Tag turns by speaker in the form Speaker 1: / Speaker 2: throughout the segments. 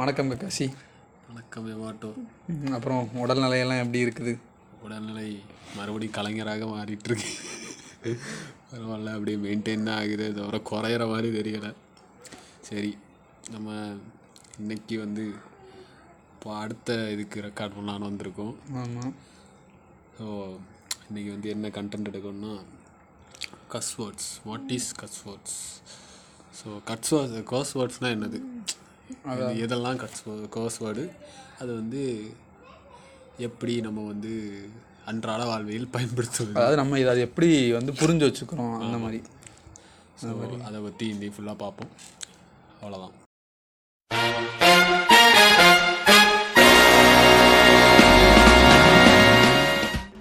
Speaker 1: வணக்கம் கக்காசி.
Speaker 2: வணக்கம் எவாட்டோ
Speaker 1: அப்புறம் உடல்நிலையெல்லாம் எப்படி இருக்குது?
Speaker 2: உடல்நிலை மறுபடியும் கலைஞராக மாறிட்டு இருக்கு பரவாயில்ல அப்படியே மெயின்டைன் தான் ஆகுது. தவிர குறையிற மாதிரி தெரியல. சரி நம்ம இன்னைக்கு வந்து இப்போ அடுத்த இதுக்கு ரெக்கார்ட் பண்ணலான்னு வந்திருக்கோம்.
Speaker 1: ஆமாம்
Speaker 2: ஸோ இன்றைக்கி வந்து என்ன கண்டென்ட் எடுக்கணும்னா cuss words what is cuss words so cuts words curse வேர்ட்ஸ்னால் என்னது? அது எதெல்லாம் கட்ஸ் கர்ஸ் வேர்டு அது வந்து எப்படி நம்ம வந்து அன்றாட வாழ்வியல் பயன்படுத்துவது?
Speaker 1: அதாவது நம்ம இதை அது எப்படி வந்து புரிஞ்சு வச்சுக்கிறோம் அந்த மாதிரி.
Speaker 2: ஸோ அதை பற்றி இன்னைக்கு ஃபுல்லாக பார்ப்போம். அவ்வளோதான்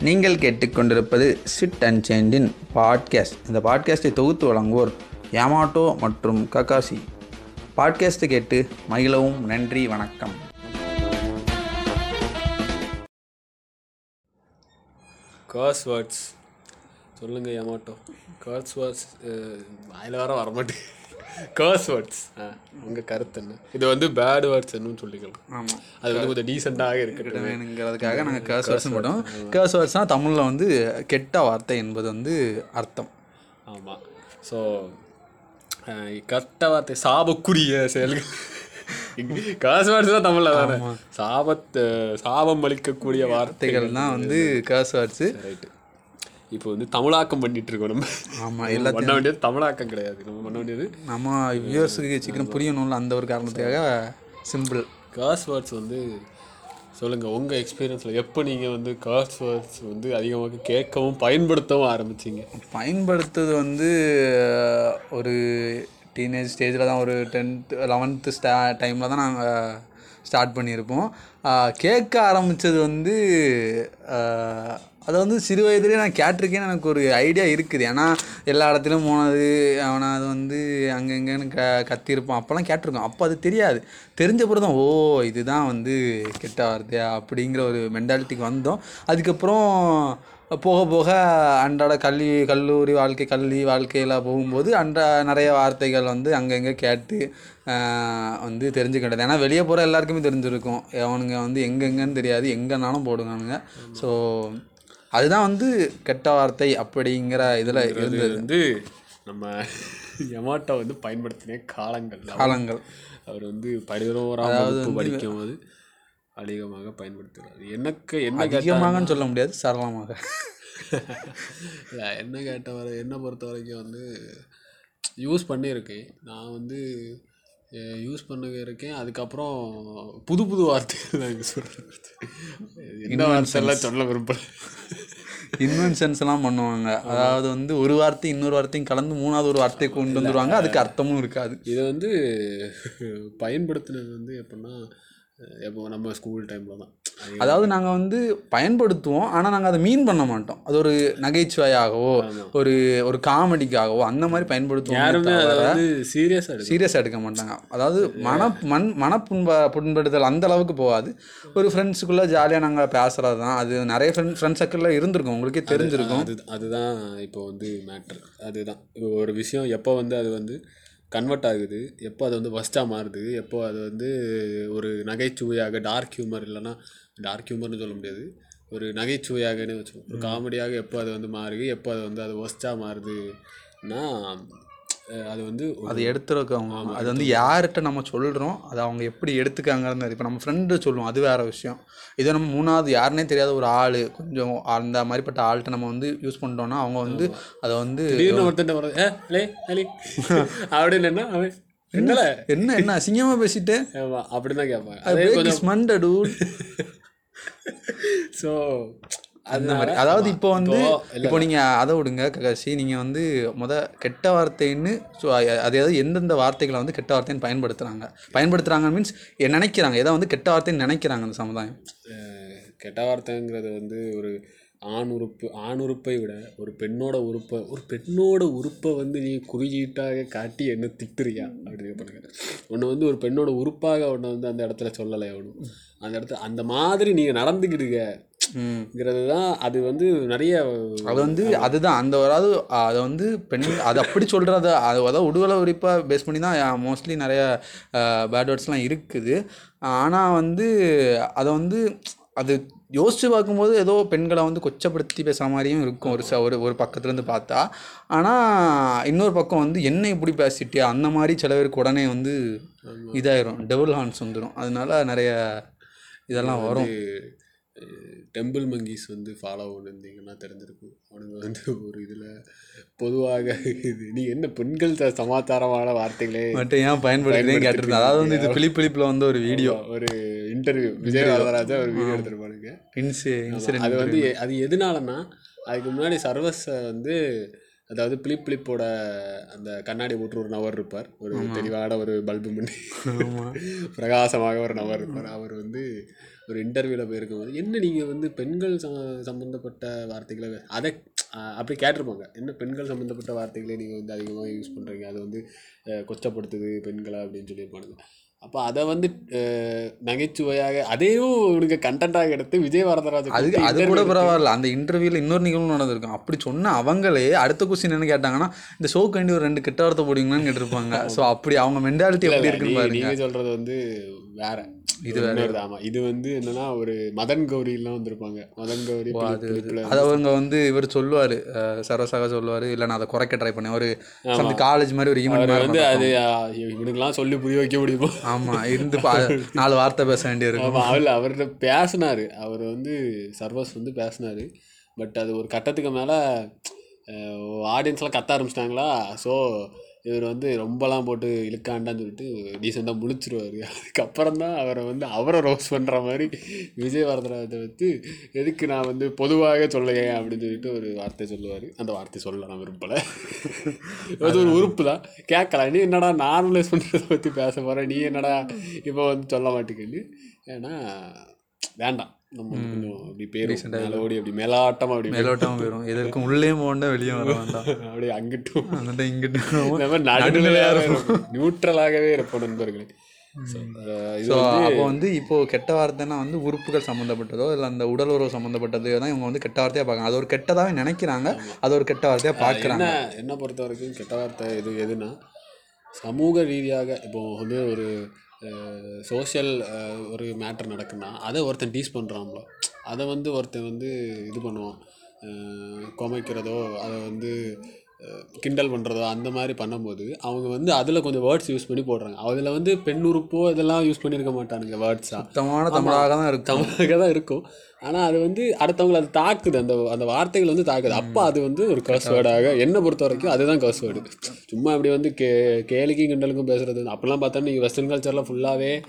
Speaker 1: நீங்கள் கேட்டுக்கொண்டிருப்பது சிட் அண்ட் சேண்டின் பாட்காஸ்ட் இந்த பாட்காஸ்ட்டை தொகுத்து வழங்குவோர் யாமாட்டோ மற்றும் ககாசி பாட்காஸ்ட்டை கேட்டு மகிழவும். நன்றி வணக்கம்.
Speaker 2: கர்ஸ் வேர்ட்ஸ் சொல்லுங்கள் ஏமாட்டோ கர்ஸ் வேர்ட்ஸ் வாயில் வர வரமாட்டேன். கர்ஸ் வேர்ட்ஸ் ஆ உங்கள் கருத்து என்ன? இது வந்து பேட் வேர்ட்ஸ் என்னன்னு சொல்லிக்கலாம்.
Speaker 1: ஆமாம்
Speaker 2: அது வந்து கொஞ்சம் டீசெண்டாக இருக்கட்டும்.
Speaker 1: வேணுங்கிறதுக்காக நாங்கள் கேர்ஸ் வேர்ட்ஸ் மட்டும் கேர்ஸ் வேர்ட்ஸ்னால் தமிழில் வந்து கெட்ட வார்த்தை என்பது வந்து அர்த்தம்.
Speaker 2: ஆமாம் ஸோ கரெக்ட வார்த்தை சாபக்குரிய செயல்கள். காசு வேர்ட்ஸ் தான் தமிழில் தானே? சாபத்தை சாபம் அளிக்கக்கூடிய வார்த்தைகள்.
Speaker 1: தான் வந்து கேர்ஸ் வேர்ட்ஸு
Speaker 2: ரைட்டு இப்போ வந்து தமிழாக்கம் பண்ணிட்டு இருக்கோம் நம்ம.
Speaker 1: ஆமாம்
Speaker 2: நம்ம பண்ண வேண்டியது தமிழாக்கம் கிடையாது. நம்ம பண்ண வேண்டியது
Speaker 1: நம்ம வியூவர்ஸுக்கு சீக்கிரம் புரியணும்ல அந்த ஒரு காரணத்துக்காக சிம்பிள்
Speaker 2: காஸ் வேர்ட்ஸ் வந்து சொல்லுங்கள் உங்கள் எக்ஸ்பீரியன்ஸில் எப்போ நீங்கள் வந்து காஸ் வேர்ட்ஸ் வந்து அதிகமாக கேட்கவும் பயன்படுத்தவும் ஆரம்பிச்சீங்க?
Speaker 1: பயன்படுத்துறது வந்து ஒரு டீனேஜ் ஸ்டேஜில் தான் ஒரு டென்த்து லெவன்த்து ஸ்டா டைமில் தான் நாங்கள் ஸ்டார்ட் பண்ணியிருப்போம். கேட்க ஆரம்பித்தது வந்து அதை வந்து சிறு வயதுலேயே நான் கேட்டிருக்கேன்னு எனக்கு ஒரு ஐடியா இருக்குது. ஏன்னா எல்லா இடத்துலையும் போனது அவனை அது வந்து அங்கங்கன்னு க கத்தியிருப்பான். அப்போல்லாம் கேட்டிருக்கோம். அப்போ அது தெரியாது. தெரிஞ்ச பிறகு தான் ஓ இதுதான் வந்து கெட்ட வார்த்தையா? அப்படிங்கிற ஒரு மென்டாலிட்டிக்கு வந்தோம். அதுக்கப்புறம் போக போக அன்றாட கல்வி கல்லூரி வாழ்க்கை கல்வி வாழ்க்கையில் போகும்போது அன்ற நிறைய வார்த்தைகள் வந்து அங்கங்கே கேட்டு வந்து தெரிஞ்சுக்கிட்டது ஏன்னா வெளியே போகிற எல்லாருக்குமே தெரிஞ்சிருக்கும். அவனுங்க வந்து எங்கெங்கன்னு தெரியாது. எங்கேனாலும் போடுவானுங்க. ஸோ அதுதான் வந்து கெட்ட வார்த்தை அப்படிங்கிற இதில்
Speaker 2: இது
Speaker 1: இருந்தது.
Speaker 2: வந்து நம்ம எமாட்டோ வந்து பயன்படுத்தின காலங்கள்.
Speaker 1: காலங்கள்.
Speaker 2: அவர் வந்து பதினோராம் வகுப்பு படிக்கும் போது அதிகமாக பயன்படுத்துகிறார் எனக்கு என்ன
Speaker 1: அதிகமாகன்னு சொல்ல முடியாது சரளமாக.
Speaker 2: இல்ல, என்ன கேட்ட வரை என்னை பொறுத்த வரைக்கும் வந்து யூஸ் பண்ணியிருக்கேன். நான் வந்து யூஸ் பண்ண இருக்கேன். அதுக்கப்புறம் புது புது வார்த்தைகள் நான் யூஸ் பண்ணுறேன் என்ன வார்த்தைலாம் சொல்ல விரும்பல.
Speaker 1: இன்வென்ஷன்ஸ் எல்லாம் பண்ணுவாங்க. அதாவது வந்து ஒரு வார்த்தை இன்னொரு வார்த்தையும் கலந்து மூணாவது ஒரு வார்த்தையை கொண்டு வந்துருவாங்க. அதுக்கு அர்த்தமும் இருக்காது.
Speaker 2: இதை வந்து பயன்படுத்தினது வந்து எப்படின்னா எப்போ நம்ம ஸ்கூல் டைமில் தான். அது
Speaker 1: அதாவது நாங்கள் வந்து பயன்படுத்துவோம் ஆனால் நாங்கள் அதை மீன் பண்ண மாட்டோம். அது ஒரு நகைச்சுவையாகவோ ஒரு ஒரு காமெடிக்காகவோ அந்த மாதிரி பயன்படுத்துவோம்
Speaker 2: யாருமே சீரியஸாக
Speaker 1: எடுக்க மாட்டாங்க. அதாவது மன மண் மனப்புண்ப புண்படுதல் அந்த அளவுக்கு போகாது. ஒரு ஃப்ரெண்ட்ஸுக்குள்ளே ஜாலியாக நாங்கள் பேசுகிறது தான். அது நிறைய ஃப்ரெண்ட் ஃப்ரெண்ட் சர்க்கிளில் இருந்திருக்கும். உங்களுக்கே தெரிஞ்சிருக்கும்.
Speaker 2: அது அதுதான் இப்போ வந்து மேட்ரு அதுதான். ஒரு விஷயம் எப்போ வந்து அது வந்து கன்வெர்ட் ஆகுது. எப்போ அது வந்து ஃபஸ்ட்டாக மாறுது எப்போ அது வந்து ஒரு நகைச்சுவையாக டார்க் ஹியூமர் இல்லைன்னா டார்க் ஹியூமர்னு சொல்ல முடியாது. ஒரு நகைச்சுவையாகனே வச்சுக்கோம் ஒரு காமெடியாக எப்போ அது வந்து மாறுது எப்போ அது வந்து அது ஃபஸ்ட்டாக மாறுதுன்னா அது வந்து
Speaker 1: அதை எடுத்துருக்கவங்க அது வந்து யார்கிட்ட நம்ம சொல்கிறோம் அதை அவங்க எப்படி எடுத்துக்காங்கிறது இப்போ நம்ம ஃப்ரெண்டு சொல்லுவோம் அது வேற விஷயம். இதே நம்ம மூணாவது யாருனே தெரியாத ஒரு ஆள் கொஞ்சம் அந்த மாதிரிப்பட்ட ஆள்கிட்ட நம்ம வந்து யூஸ் பண்ணிட்டோம்னா அவங்க வந்து அதை வந்து
Speaker 2: அப்படின்னு என்ன? என்னல
Speaker 1: என்ன? என்ன அசிங்கமாக பேசிட்டு?
Speaker 2: ஆமா அப்படின்னு தான் கேட்பாங்க ஸோ
Speaker 1: அந்த மாதிரி. அதாவது இப்போ வந்து இப்போ நீங்கள் அதை விடுங்க ககாசி. நீங்கள் வந்து முத கெட்ட வார்த்தைன்னு ஸோ அதாவது எந்தெந்த வார்த்தைகளை வந்து கெட்ட வார்த்தைன்னு பயன்படுத்துகிறாங்க பயன்படுத்துகிறாங்க மீன்ஸ் நினைக்கிறாங்க. எதை வந்து கெட்ட வார்த்தைன்னு நினைக்கிறாங்க அந்த சமுதாயம்?
Speaker 2: கெட்ட வார்த்தைங்கிறது வந்து ஒரு ஆண் உறுப்பு ஆண் உறுப்பை விட ஒரு பெண்ணோட உறுப்பை ஒரு பெண்ணோட உறுப்பை வந்து நீ குறியீட்டாக காட்டி என்ன திட்டுறியா? அப்படின்னு பண்ணுங்க ஒன்று வந்து ஒரு பெண்ணோட உறுப்பாக ஒன்று வந்து அந்த இடத்துல சொல்லலை ஒன்றும் அந்த இடத்துல அந்த மாதிரி நீங்கள் நடந்துக்கிடுங்க. ங்கிறது தான் அது வந்து நிறைய
Speaker 1: அது வந்து அதுதான். அந்த அதாவது அதை வந்து பெண் அது அப்படி சொல்கிறத அது அதாவது உடுவலை உரிப்பாக பேஸ் பண்ணி தான் மோஸ்ட்லி நிறைய பேட் வேர்ட்ஸ்லாம் இருக்குது. ஆனால் வந்து அதை வந்து அது யோசித்து பார்க்கும்போது ஏதோ பெண்களை வந்து கொச்சப்படுத்தி பேசுகிற மாதிரியும் இருக்கும். ஒரு ச ஒரு ஒரு பக்கத்துலேருந்து பார்த்தா. ஆனால் இன்னொரு பக்கம் வந்து என்ன இப்படி பேசிட்டியா? அந்த மாதிரி சில பேருக்கு உடனே வந்து இதாயிரும். டெவல் ஹார்ன்ஸ் வந்துடும் அதனால நிறைய இதெல்லாம் வரும்.
Speaker 2: டெம்பிள் மங்கீஸ் வந்து ஃபாலோ பண்ணியிருந்தீங்கன்னா தெரிஞ்சிருக்கும். அவனுங்க வந்து ஒரு இதில் பொதுவாக இது நீ என்ன பெண்கள் சமாச்சாரமான வார்த்தைகளே
Speaker 1: மட்டும் ஏன் பயன்படுத்துறேன் கேட்டிருந்தேன். அதாவது வந்து இது பிலிப் பிலிப்பில் வந்து ஒரு வீடியோ.
Speaker 2: ஒரு இன்டர்வியூ விஜய் வரதராஜா ஒரு வீடியோ எடுத்துருப்பானுங்க.
Speaker 1: இன்சி இன்சிடென்ட்
Speaker 2: அது வந்து அது எதனாலன்னா அதுக்கு முன்னாடி சர்வஸை வந்து அதாவது பிலிப் பிலிப்போட அந்த கண்ணாடி போட்டு ஒரு நபர் இருப்பார். ஒரு தெளிவான ஒரு பல்பு முன்னே பிரகாசமாக ஒரு நபர் இருப்பார். அவர் வந்து ஒரு இன்டர்வியூவில் போயிருக்கும்போது என்ன நீங்கள் வந்து பெண்கள் சம்ம சம்மந்தப்பட்ட வார்த்தைகளை அதை அப்படி கேட்டிருப்பாங்க. என்ன பெண்கள் சம்மந்தப்பட்ட வார்த்தைகளை நீங்கள் வந்து அதிகமாக யூஸ் பண்ணுறீங்க அது வந்து கொச்சப்படுத்துது பெண்களை? அப்படின்னு சொல்லியிருப்பானுங்க. அப்போ அதை வந்து நகைச்சுவையாக அதையும் உனக்கு கண்டென்ட்டாக எடுத்து விஜய் வரதராஜ
Speaker 1: அது அது கூட பரவாயில்ல. அந்த இன்டர்வியூல இன்னொரு நிகழ்வு நடந்திருக்கும். அப்படி சொன்ன அவங்களே அடுத்த கொஸ்டின் என்ன கேட்டாங்கன்னா இந்த ஷோக்கு வேண்டி ஒரு ரெண்டு கெட்ட வார்த்தை போடுவீங்களான்னு கேட்டிருப்பாங்க. ஸோ அப்படி அவங்க மென்டாலிட்டி எப்படி இருக்குன்னு பாருங்க.
Speaker 2: நீங்க சொல்றது வந்து வேற. இது ஆமா. இது வந்து என்னன்னா ஒரு மதன் கௌரி எல்லாம் வந்திருப்பாங்க. மதன் கௌரி
Speaker 1: அது அவங்க வந்து இவர் சொல்லுவார். சர்வசாக சொல்லுவார். இல்லை நான் அதை குறைக்க ட்ரை பண்ணேன். ஒரு காலேஜ் மாதிரி ஒரு ஈவெண்ட்
Speaker 2: வந்து அது ஆஹ், இவனுக்கெல்லாம் சொல்லி புரிய வைக்க முடியுமோ?
Speaker 1: ஆமாம் இருந்து நாலு வார்த்தை பேச வேண்டியிருக்கும்.
Speaker 2: ஆமா அவர் அவர்கிட்ட பேசினாரு. அவர் வந்து சர்வஸ் வந்து பேசினாரு. பட் அது ஒரு கட்டத்துக்கு மேலே ஆடியன்ஸ்லாம் கத்த ஆரம்பிச்சிட்டாங்களா? ஸோ இவர் வந்து ரொம்பலாம் போட்டு இழுக்காண்டான்னு சொல்லிட்டு டீசெண்டாக முழிச்சிருவார். அதுக்கப்புறம் தான் அவரை வந்து அவரை ரோஸ் பண்ணுற மாதிரி விஜய் வரதராஜை வச்சு எதுக்கு நான் வந்து பொதுவாக சொல்லுங்க அப்படின்னு சொல்லிட்டு ஒரு வார்த்தை சொல்லுவார். அந்த வார்த்தை சொல்ல நான் விரும்பலை. அது ஒரு உறுப்பு தான் கேட்கலாம். நீ என்னடா நார்மலைஸ் பண்ணுறதை பற்றி பேச போகிறேன் நீ என்னடா இப்போ வந்து சொல்ல மாட்டேங்குது? ஏன்னா வேண்டாம். நம்ம வந்து கொஞ்சம் அப்படி பேர் மேலோடி அப்படி மேலாட்டமாக அப்படி
Speaker 1: மேலோட்டம் போயிடும் எதற்கும் உள்ளே போகண்டா வெளியே வர வேண்டாம்.
Speaker 2: அப்படியே அங்கிட்டும். நடுநிலையாக நியூட்ரலாகவே இருப்போம் நண்பர்களே.
Speaker 1: ஸோ அப்போ வந்து இப்போ கெட்ட வார்த்தைன்னா வந்து உறுப்புகள் சம்மந்தப்பட்டதோ இல்லை அந்த உடல் உறவு சம்மந்தப்பட்டதோ தான் இவங்க வந்து கெட்ட வார்த்தையாக பார்க்குறாங்க. அது ஒரு கெட்டதாகவே நினைக்கிறாங்க. அது ஒரு கெட்ட வார்த்தையாக பார்க்குறாங்க.
Speaker 2: என்ன என்ன பொறுத்த வரைக்கும் கெட்ட வார்த்தை எது எதுனா சமூக ரீதியாக இப்போ வந்து ஒரு சோஷியல் ஒரு மேட்டர் நடக்குன்னா அதை ஒருத்தன் டீஸ் பண்ணுறான்ல அதை வந்து ஒருத்தன் வந்து இது பண்ணுவான். குமைக்கிறதோ அதை வந்து கிண்டல் பண்ணுறதோ அந்த மாதிரி பண்ணும்போது அவங்க வந்து அதில் கொஞ்சம் வேர்ட்ஸ் யூஸ் பண்ணி போடுறாங்க. அதில் வந்து பெண் உறுப்போ இதெல்லாம் யூஸ் பண்ணியிருக்க மாட்டானுங்க வேர்ட்ஸாக
Speaker 1: சுத்தமான தமிழாக தான் இருக்கும்.
Speaker 2: தமிழாக தான் இருக்கும். ஆனால் அது வந்து அடுத்தவங்களை அது தாக்குது. அந்த அந்த வார்த்தைகள் வந்து தாக்குது. அப்போ அது வந்து ஒரு கர்ஸ் வேர்டாக என்னை பொறுத்த வரைக்கும் அதுதான் கர்ஸ் வேர்டு சும்மா இப்படி வந்து கே கேலிக்கும் கிண்டலுக்கும் பேசுறது. அப்படிலாம் பார்த்தா நீங்கள் வெஸ்டர்ன் கல்ச்சரில் ஃபுல்லாகவே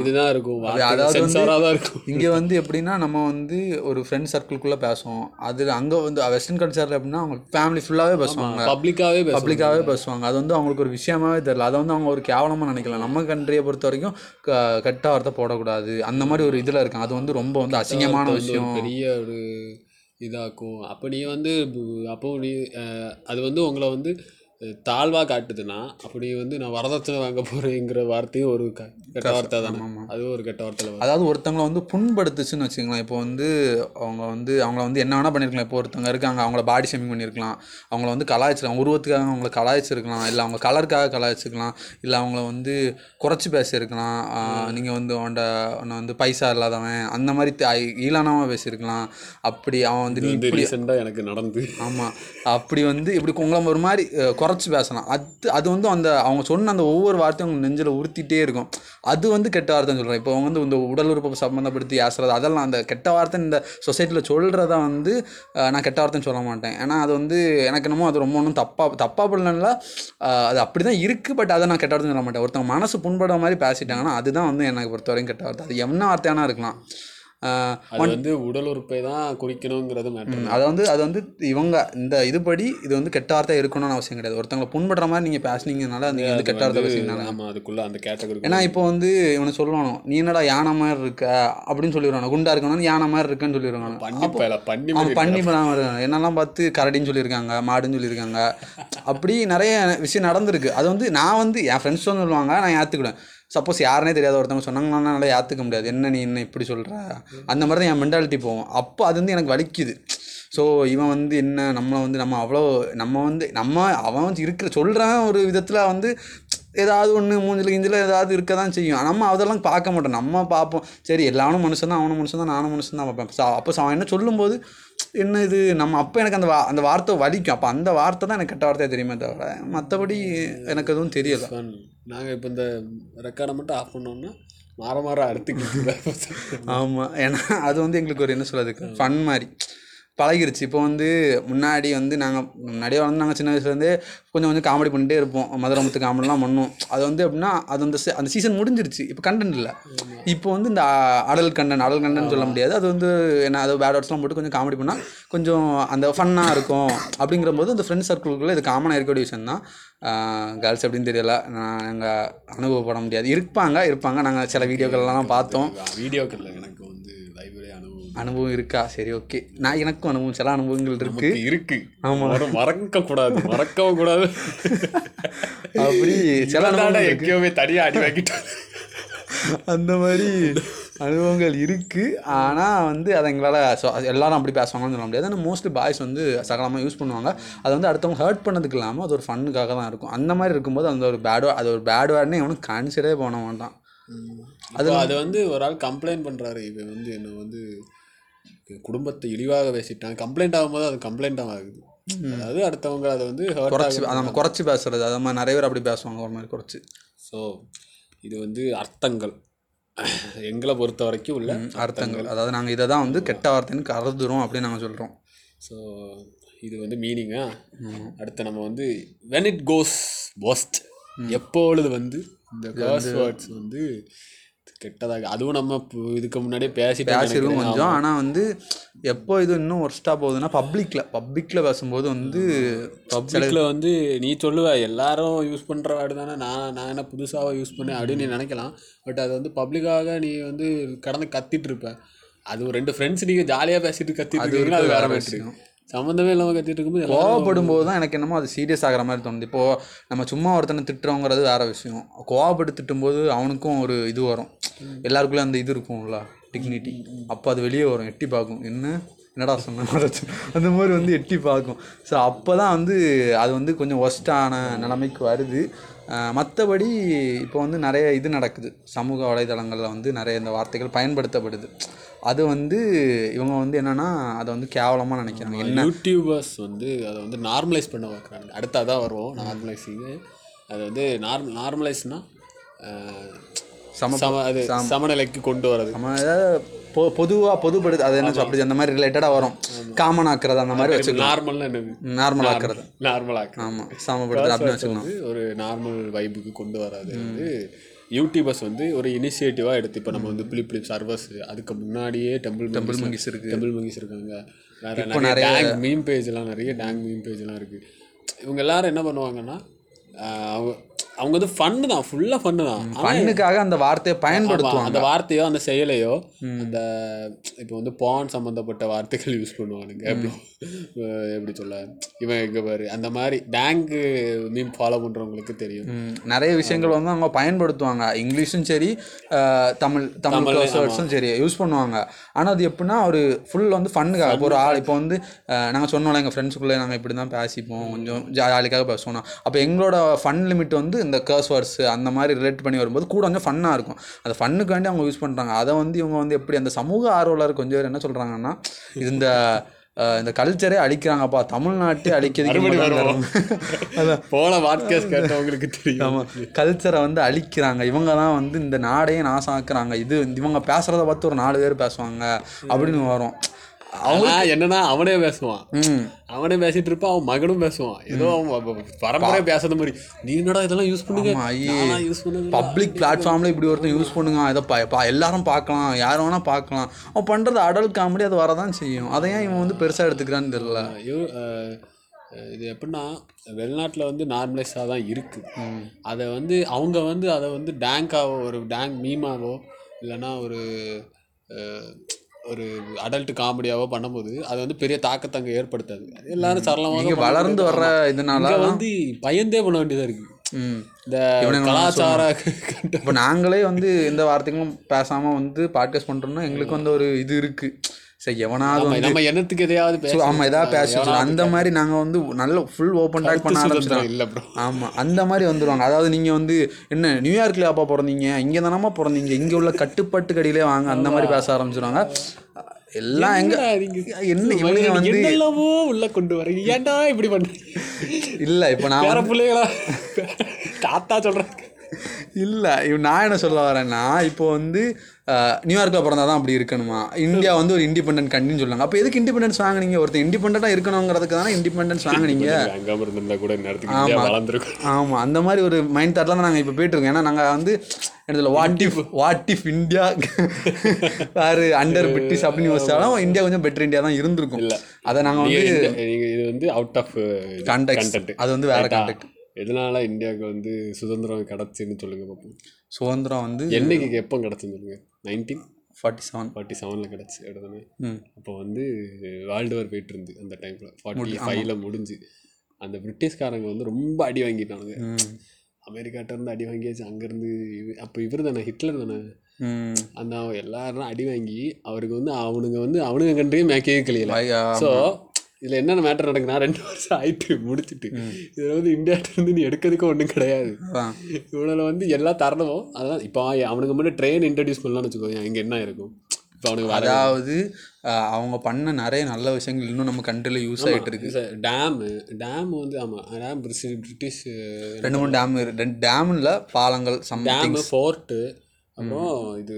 Speaker 2: இதுதான் இருக்கும்.
Speaker 1: அதாவது
Speaker 2: சென்சாராக தான் இருக்கும்.
Speaker 1: இங்கே வந்து எப்படின்னா நம்ம வந்து ஒரு ஃப்ரெண்ட் சர்க்கிள்குள்ளே பேசுவோம். அது அங்கே வந்து வெஸ்டர்ன் கல்ச்சரில் எப்படின்னா அவங்க ஃபேமிலி ஃபுல்லாகவே பேசுவாங்க.
Speaker 2: பப்ளிக்காகவே
Speaker 1: பப்ளிக்காகவே பேசுவாங்க. அது வந்து அவங்களுக்கு ஒரு விஷயமாவே தெரியல. அதை வந்து அவங்க ஒரு கேவலமாக நினைக்கலாம். நம்ம கண்ட்ரியை பொறுத்த வரைக்கும் க- கெட்ட வார்த்தை போடக்கூடாது. அந்த மாதிரி ஒரு இதில் இருக்காங்க. அது வந்து ரொம்ப வந்து அசிங்கமான
Speaker 2: ஒரு
Speaker 1: விஷயம்.
Speaker 2: பெரிய ஒரு இதாக்கும். அப்போ நீ வந்து அப்போ நீ அது வந்து உங்களை வந்து தாழ்வாக காட்டுதுன்னா அப்படி வந்து நான் வரதட்சணை வாங்க போகிறேங்கிற வார்த்தையும் ஒரு க- கெட்ட வார்த்தை தானே? அதுவும் ஒரு கெட்ட வார்த்தையில்
Speaker 1: அதாவது ஒருத்தவங்களை வந்து புண்படுத்துச்சுன்னு வச்சுக்கலாம் இப்போ வந்து அவங்க வந்து அவங்கள வந்து என்ன வேணால் பண்ணியிருக்கலாம் இப்போ ஒருத்தவங்க இருக்காங்க அவங்கள பாடி ஷேமிங் பண்ணியிருக்கலாம் அவங்கள வந்து கலாய்ச்சிருக்கலாம். உருவத்துக்காக அவங்கள கலாய்ச்சிருக்கலாம். இல்லை அவங்க கலருக்காக கலாய்ச்சிருக்கலாம். இல்லை அவங்கள வந்து குறைச்சி பேசியிருக்கலாம். நீங்கள் வந்து உன்ட உன்னை வந்து பைசா இல்லாதவன் அந்த மாதிரி ஈலானமாக பேசியிருக்கலாம். அப்படி அவன் வந்து நீ
Speaker 2: ரீசெண்டாக எனக்கு நடந்து.
Speaker 1: ஆமாம் அப்படி வந்து இப்படி உங்களை ஒரு மாதிரி அரைச்சி பேசலாம். அது அது வந்து அந்த அவங்க சொன்ன அந்த ஒவ்வொரு வார்த்தையும் அவங்க நெஞ்சில் உறுத்திட்டே இருக்கும். அது வந்து கெட்ட வார்த்தைன்னு சொல்கிறேன் இப்போ அவங்க வந்து இந்த உடல் உறுப்பை சம்மந்தப்படுத்தி ஏசுறது அதெல்லாம் அந்த கெட்ட வார்த்தை இந்த சொசைட்டியில் சொல்கிறத வந்து நான் கெட்ட வார்த்தைன்னு சொல்ல மாட்டேன். ஏன்னா அது வந்து எனக்கு என்னமோ அது ரொம்ப ஒன்றும் தப்பாக தப்பாக பண்ணல. அது அப்படி தான் இருக்குது பட் அதை நான் கெட்ட வார்த்தைன்னு சொல்ல மாட்டேன். ஒருத்தவங்க மனசு புண்படுற மாதிரி பேசிட்டாங்கன்னா அதுதான் வந்து எனக்கு பொறுத்த வரைக்கும் கெட்ட வார்த்தை. அது என்ன வார்த்தையானா இருக்கலாம்.
Speaker 2: அது வந்து உடல் உறுப்பை தான் குறிக்கணுங்கிறது
Speaker 1: அதை வந்து அது வந்து இவங்க இந்த இதுபடி இது வந்து கெட்ட வார்த்தை இருக்கணும்னு அவசியம் கிடையாது. ஒருத்தவங்களை புண்படுற மாதிரி நீங்கள் பேசுனீங்கனால நீங்கள் வந்து கெட்ட வார்த்தை பேசுனீங்கனால.
Speaker 2: ஆமாம் அதுக்குள்ள அந்த கேட்டகரி
Speaker 1: ஏன்னா இப்போ வந்து இவனை சொல்லுவானோ நீ என்னடா யானை மாதிரி இருக்க? அப்படின்னு சொல்லிடுவானோ குண்டா இருக்கணும் யானை மாதிரி இருக்கன்னு சொல்லிடுவாங்க
Speaker 2: பண்ணி பண்ணி
Speaker 1: பண்ணி என்னெல்லாம் பார்த்து கரடின்னு சொல்லியிருக்காங்க மாடுன்னு சொல்லியிருக்காங்க. அப்படி நிறைய விஷயம் நடந்திருக்கு. அது வந்து நான் வந்து என் ஃப்ரெண்ட்ஸ் சொல்லுவாங்க நான் ஏற்றுக்கிடுவேன் சப்போஸ் யாருனே தெரியாத ஒருத்தவங்க சொன்னாங்கன்னா என்னால் ஏற்றுக்க முடியாது. என்ன நீ என்ன இப்படி சொல்கிற அந்த மாதிரி தான் என் மென்டாலிட்டி போவோம் அப்போ அது வந்து எனக்கு வலிக்குது. ஸோ இவன் வந்து என்ன நம்மளை வந்து நம்ம அவ்வளோ நம்ம வந்து நம்ம அவன் வந்து இருக்கிற சொல்கிறான் ஒரு விதத்தில் வந்து ஏதாவது ஒன்று மூஞ்சில் கிஞ்சில் ஏதாவது இருக்க தான் செய்யும். நம்ம அதெல்லாம் பார்க்க மாட்டோம். நம்ம பார்ப்போம். சரி எல்லாரும் மனுஷன் தான் அவனும் மனுஷன் தான் நானும் மனுஷன் தான் பார்ப்பேன். ஸோ அப்போ அவன் என்ன சொல்லும்போது என்ன இது? நம்ம அப்போ எனக்கு அந்த வா அந்த வார்த்தை வலிக்கும். அப்போ அந்த வார்த்தை தான் எனக்கு கெட்ட வார்த்தையாக தெரியுமே தவிர மற்றபடி எனக்கு எதுவும் தெரியலை.
Speaker 2: நாங்கள் இப்போ இந்த ரெக்கார்டை மட்டும் ஆஃப் பண்ணோம்னா மாற மாற அறுத்துக்கிட்டு
Speaker 1: ஆமாம் ஏன்னா அது வந்து எங்களுக்கு ஒரு என்ன சொல்கிறதுக்கு ஃபன் மாதிரி. பழகிருச்சு. இப்போ வந்து முன்னாடி வந்து நாங்கள் முன்னாடியே வந்து நாங்கள் சின்ன வயசுலேருந்தே கொஞ்சம் கொஞ்சம் காமெடி பண்ணிட்டே இருப்போம். மதுரை முத்து காமெடிலாம் பண்ணோம் அது வந்து எப்படின்னா அது வந்து அந்த சீசன் முடிஞ்சிருச்சு. இப்போ கண்டென்ட் இல்லை. இப்போ வந்து இந்த அடல் கண்டன் அடல் கண்டன் சொல்ல முடியாது. அது வந்து என்ன அது பேட் வேர்ட்ஸ்லாம் போட்டு கொஞ்சம் காமெடி பண்ணால் கொஞ்சம் அந்த ஃபன்னாக இருக்கும். அப்படிங்கிற போது இந்த ஃப்ரெண்ட்ஸ் சர்க்கிள்குள்ளே இது காமனாக இருக்கக்கூடிய விஷயம் தான். கேர்ள்ஸ் அப்படின்னு தெரியல. நான் நாங்கள் அனுபவப்பட முடியாது. இருப்பாங்க இருப்பாங்க. நாங்கள் சில வீடியோக்கள்லாம் பார்த்தோம்.
Speaker 2: வீடியோக்கள் எனக்கு அனுபவம்
Speaker 1: அனுபவம் இருக்கா? சரி ஓகே நான் எனக்கும் அனுபவம் சில அனுபவங்கள் இருக்கு.
Speaker 2: இருக்கு. ஆமா. மறக்க கூடாது மறக்கவும் கூடாது.
Speaker 1: அப்படி சில இருக்கு.
Speaker 2: எங்கேயுமே தனியா அடி வாங்கிட்டோம்
Speaker 1: அந்த மாதிரி அனுபவங்கள் இருக்கு. ஆனால் வந்து அதை எங்களால் எல்லாரும் அப்படி பேசுவாங்கன்னு சொல்ல முடியாது. ஆனால் மோஸ்ட்லி பாய்ஸ் வந்து சகலமாக யூஸ் பண்ணுவாங்க. அது வந்து அடுத்தவங்க ஹர்ட் பண்ணதுக்கு இல்லாமல் அது ஒரு ஃபன்னுக்காக தான் இருக்கும். அந்த மாதிரி இருக்கும்போது அந்த ஒரு பேட் அது ஒரு பேட் வேர்ட்னே எவனும் கன்சிடரே பண்ண மாட்டான்.
Speaker 2: அது அது வந்து ஒரு ஆள் கம்ப்ளைண்ட் பண்றாரு. இவன் வந்து என்ன வந்து குடும்பத்தை இழிவாக பேசிட்டான் கம்ப்ளைண்ட் ஆகும்போது அது கம்ப்ளைண்ட் ஆகுது அதாவது அடுத்தவங்க அதை வந்து
Speaker 1: குறைச்சி நம்ம குறைச்சி பேசுறது. அது மாதிரி நிறைய பேர் அப்படி பேசுவாங்க. ஒரு மாதிரி குறைச்சி.
Speaker 2: ஸோ இது வந்து அர்த்தங்கள். எங்களை பொறுத்த வரைக்கும் உள்ள
Speaker 1: அர்த்தங்கள். அதாவது நாங்கள் இதை தான் வந்து கெட்ட வார்த்தைன்னு கருதுறோம் அப்படின்னு நாங்கள் சொல்கிறோம்
Speaker 2: ஸோ இது வந்து மீனிங்கா அடுத்து நம்ம வந்து வென் இட் கோஸ் worst எப்பொழுது வந்து இந்த வேர்ட்ஸ் வந்து கெட்டதாக அதுவும் நம்ம இதுக்கு முன்னாடியே பேசிட்டு
Speaker 1: பேசிடுவோம் கொஞ்சம். ஆனால் வந்து எப்போ இது இன்னும் ஒர்ஸ்ட்டாக போகுதுன்னா பப்ளிக்கில் பப்ளிக்கில் பேசும்போது வந்து
Speaker 2: பப்ளிக்கில் வந்து நீ சொல்லுவ எல்லாரும் யூஸ் பண்ணுற வேர்டு தானே நான் நான் என்ன புதுசாக யூஸ் பண்ணேன் அப்படின்னு நீ நினைக்கலாம். பட் அது வந்து பப்ளிக்காக நீ வந்து கடந்து கத்திட்டு இருப்ப. அது ஒரு ரெண்டு ஃப்ரெண்ட்ஸ் நீங்கள் ஜாலியாக பேசிட்டு கத்திட்டு அது வேற மேட்ரு சம்மந்தமே இல்லாமல் கத்திட்டு இருக்கும்போது
Speaker 1: கோவப்படும் போது தான் எனக்கு என்னமோ அது சீரியஸ் ஆகிற மாதிரி தோணுது. இப்போது நம்ம சும்மா ஒருத்தனை திட்டுறோங்கிறது வேற விஷயம். கோவப்பட்டு திட்டும்போது அவனுக்கும் ஒரு இது வரும். எல்லாருக்குள்ளே அந்த இது இருக்கும்ல டிக்னிட்டி அப்போ அது வெளியே வரும் எட்டி பார்க்கும். என்ன? என்னடா சொன்ன? அந்த மாதிரி வந்து எட்டி பார்க்கும். ஸோ அப்போ தான் வந்து அது வந்து கொஞ்சம் ஒஸ்ட்டான நிலைமைக்கு வருது. மற்றபடி இப்போ வந்து நிறைய இது நடக்குது. சமூக வலைதளங்களில் வந்து நிறைய இந்த வார்த்தைகள் பயன்படுத்தப்படுது. அது வந்து இவங்க வந்து என்னென்னா அதை வந்து கேவலமாக நினைக்கிறாங்க. என்ன?
Speaker 2: யூடியூபர்ஸ் வந்து அதை வந்து நார்மலைஸ் பண்ண பார்க்குறாங்க அடுத்து அதான் வருவோம் நார்மலைஸிங்கு அது வந்து நார்மல் நார்மலைஸ்னா
Speaker 1: சம
Speaker 2: சம அது சமநிலைக்கு கொண்டு வரது
Speaker 1: நம்ம ஏதாவது பொ பொதுவாக பொதுப்படுத்து அது என்ன அப்படி அந்த மாதிரி ரிலேட்டடாக வரும். காமன் ஆக்குறது அந்த மாதிரி வச்சுக்கலாம்.
Speaker 2: நார்மல்னா என்னது?
Speaker 1: நார்மல் ஆக்குறது.
Speaker 2: நார்மலாக
Speaker 1: ஆமாம் சமப்படுத்து அப்படின்னு வச்சுக்கலாம்.
Speaker 2: ஒரு நார்மல் வைபுக்கு கொண்டு வராது. வந்து யூடியூபர்ஸ் வந்து ஒரு இனிஷியேட்டிவாக எடுத்து இப்போ நம்ம வந்து பிளிப் பிளிப் சர்வஸ் அதுக்கு முன்னாடியே டெம்பிள் டெம்பிள்
Speaker 1: மங்கிஸ் இருக்கு.
Speaker 2: டெம்பிள் மங்கிஸ் இருக்காங்க. வேற நிறைய டேங் மீம் பேஜ்லாம் நிறைய டேங் மீம் பேஜ்லாம் இருக்கு. இவங்க எல்லாரும் என்ன பண்ணுவாங்கன்னா ஆஹ் அவங்க வந்து ஃபன்னு தான் ஃபுல்லாக ஃபன்னு தான். ஆனா
Speaker 1: பண்ணுக்காக அந்த வார்த்தையை பயன்படுத்துவாங்க.
Speaker 2: அந்த வார்த்தையோ அந்த செயலையோ அந்த இப்போ வந்து பான் சம்மந்தப்பட்ட வார்த்தைகள் யூஸ் பண்ணுவானுங்க. எப்படி சொல்ல இவன் எங்க பாரு அந்த மாதிரி டேங்கு மீம் ஃபாலோ பண்றவங்களுக்கு தெரியும்.
Speaker 1: நிறைய விஷயங்கள் வந்து அவங்க பயன்படுத்துவாங்க. இங்கிலீஷும் சரி தமிழ் தமிழ் வேர்ட்ஸும் சரி யூஸ் பண்ணுவாங்க. ஆனால் அது எப்படின்னா ஒரு ஃபுல் வந்து ஃபன்னுக்காக ஒரு ஆள் இப்போ வந்து நாங்கள் சொன்னோம்ல எங்கள் ஃப்ரெண்ட்ஸுக்குள்ளே நாங்கள் இப்படி தான் பேசிப்போம் கொஞ்சம் ஜாலிக்காக பேசுவோம் அப்போ எங்களோட ஃபன் லிமிட் வந்து இந்த கர்ஸ் வேர்ட்ஸ் அந்த மாதிரி ரிலேட் பண்ணி வரும்போது கூட கொஞ்சம் ஃபன்னாக இருக்கும். அந்த ஃபன்னுக்கு வேண்டி அவங்க யூஸ் பண்ணுறாங்க அதை வந்து இவங்க வந்து எப்படி அந்த சமூக ஆர்வலர் கொஞ்சம் பேர் என்ன சொல்கிறாங்கன்னா இந்த இந்த கல்ச்சரே அழிக்கிறாங்கப்பா. தமிழ்நாட்டே அழிக்கிறதுக்கு
Speaker 2: போன வாட்காஸ்ட் கேட்டவங்களுக்கு தெரியும்.
Speaker 1: ஆமாம் கல்ச்சரை வந்து அழிக்கிறாங்க. இவங்க தான் வந்து இந்த நாடையே நாசமாக்குறாங்க இது இவங்க பேசுகிறத பார்த்து ஒரு நாலு பேர் பேசுவாங்க. அப்படின்னு வரும்.
Speaker 2: ஆனா என்னன்னா அவனே பேசுவான். அவனே பேசிட்டு இருப்பான் அவன் மகனும் பேசுவான். ஏதோ அவன் பரம்பரையா பேசுற மாதிரி. நீ என்னடா இதெல்லாம் யூஸ் பண்ணுங்க. யூஸ் பண்ணுங்க
Speaker 1: பப்ளிக் பிளாட்ஃபார்மில் இப்படி ஒருத்தன் யூஸ் பண்ணுங்க. இதை எல்லாரும் பார்க்கலாம் யார் வேணால் பார்க்கலாம் அவன் பண்ணுறது அடல் காமெடி அது வரதான் செய்யும். அதை ஏன் இவன் வந்து பெருசாக எடுத்துக்கிறான்னு தெரியல.
Speaker 2: இது எப்படின்னா வெளிநாட்டில் வந்து நார்மலைஸாக தான் இருக்குது அதை வந்து அவங்க வந்து அதை வந்து டேங்காவோ ஒரு டேங்க் மீமாவோ இல்லைன்னா ஒரு ஒரு அடல்ட் காமெடியாவோ பண்ணும்போது அது வந்து பெரிய தாக்கத்தை அங்கே ஏற்படுத்தாது. அது எல்லாரும் சரளமாக
Speaker 1: வளர்ந்து வர்ற இதனால
Speaker 2: வந்து பயந்தே பண்ண வேண்டியதாக இருக்குது
Speaker 1: ம்.
Speaker 2: இந்த கலாச்சார
Speaker 1: இப்போ நாங்களே வந்து எந்த வார்த்தைகளும் பேசாமல் வந்து பாட்காஸ்ட் பண்ணுறோம்னா எங்களுக்கு வந்து ஒரு இது இருக்குது சரி எவனாவது
Speaker 2: நம்ம என்னத்துக்கு எதையாவது
Speaker 1: ஆமாம் ஏதாவது பேச. அந்த மாதிரி நாங்கள் வந்து நல்ல ஃபுல் ஓப்பன் டாக் பண்ண ஆரம்பிச்சிட்டோம்.
Speaker 2: இல்லை ப்ரோ
Speaker 1: ஆமாம் அந்த மாதிரி வந்துடுவாங்க அதாவது நீங்கள் வந்து என்ன நியூயார்க்கில் அப்பா பிறந்தீங்க இங்கே தானம்மா பிறந்தீங்க இங்கே உள்ள கட்டுப்பாட்டு கடையிலே வாங்க அந்த மாதிரி பேச ஆரம்பிச்சிடுவாங்க எல்லாம் எங்க என்ன இவனுங்க வந்து
Speaker 2: என்னெல்லாமோ உள்ள கொண்டு வரீங்க ஏன்டா இப்படி பண்றீங்க
Speaker 1: இல்லை இப்போ நான்
Speaker 2: வேற பிள்ளைகளா? தாத்தா சொல்றேன்
Speaker 1: இல்லை நான் என்ன சொல்ல வரேன்னா இப்போ வந்து நியூயார்க்கில் பிறந்தா தான் அப்படி இருக்கணுமா? இந்தியா வந்து ஒரு இண்டிபெண்டன்ட் கண்ட்ரின்னு சொல்லுவாங்க அப்போ எதுக்கு இண்டிபெண்டன்ஸ் வாங்குனீங்க? ஒருத்தர் இண்டிபெண்ட்டாக இருக்கணுங்கிறதுக்கு தானே இண்டிபெண்டன்ஸ் வாங்குனீங்க?
Speaker 2: கூட வளர்ந்துருக்கும்.
Speaker 1: ஆமாம் அந்த மாதிரி ஒரு மைண்ட் தாட்டில் தான் நாங்கள் இப்போ போயிட்டுருக்கோம் ஏன்னா நாங்கள் வந்து என்ன what if what if India வேறு அண்டர் பிரிட்டிஷ் அப்படின்னு யோசிச்சாலும் இந்தியா கொஞ்சம் பெட்டர் இந்தியா தான் இருந்திருக்கும். அதை நாங்கள் வந்து
Speaker 2: இது வந்து அவுட் ஆஃப்
Speaker 1: கான்டெக்ட் அது வந்து வேற கான்டெக்ட்
Speaker 2: எதனால இந்தியாவுக்கு வந்து சுதந்திரம் கிடைச்சுன்னு சொல்லுங்க பார்ப்போம்.
Speaker 1: சுதந்திரம் வந்து
Speaker 2: என்னைக்கு எப்போ கிடைச்சுன்னு சொல்லுங்க? நைன்டீன்
Speaker 1: ஃபார்ட்டி செவன்
Speaker 2: ஃபார்ட்டி செவனில் கிடச்சி
Speaker 1: ம்.
Speaker 2: அப்போ வந்து வேர்ல்டு வார் போயிட்டு இருந்து அந்த டைமில் ஃபார்ட்டி ஃபைவ்ல முடிஞ்சு அந்த பிரிட்டிஷ்காரங்க வந்து ரொம்ப அடி வாங்கிட்டானுங்க.
Speaker 1: ம்.
Speaker 2: அமெரிக்காட்ட இருந்து அடி வாங்கியாச்சு அங்கேருந்து அப்போ இவர் தானே ஹிட்லர் தானே? அந்த எல்லாரும் அடி வாங்கி அவருக்கு வந்து அவனுங்க வந்து அவனுங்க கண்ட்ரியே மேய்க்கவே கழியல ஸோ இதில் என்னென்ன மேட்டர் நடக்குன்னா ரெண்டு வருஷம் ஆயிட்டு முடிச்சிட்டு. இதில் வந்து இந்தியாட்ட இருந்து நீ எடுக்கிறதுக்கு ஒன்றும் கிடையாது. இவனில் வந்து எல்லா தரணும் அதான் இப்போ அவனுக்கு முன்னாடி ட்ரெயின் இன்ட்ரடியூஸ் பண்ணலாம்னு வச்சுக்கோங்க இங்கே என்ன இருக்கும்? இப்போ அவனுக்கு வர
Speaker 1: அதாவது அவங்க பண்ண நிறைய நல்ல விஷயங்கள் இன்னும் நம்ம கண்ட்ரியில் யூஸ் ஆகிட்டு இருக்கு.
Speaker 2: டேமு டேம் வந்து ஆமாம் டேம் பிரிட்டிஷ் பிரிட்டிஷ்
Speaker 1: ரெண்டு மூணு டேம் ரெண்டு டேமில் பாலங்கள் சம்திங்
Speaker 2: டேமு ஃபோர்ட்டு அப்புறம் இது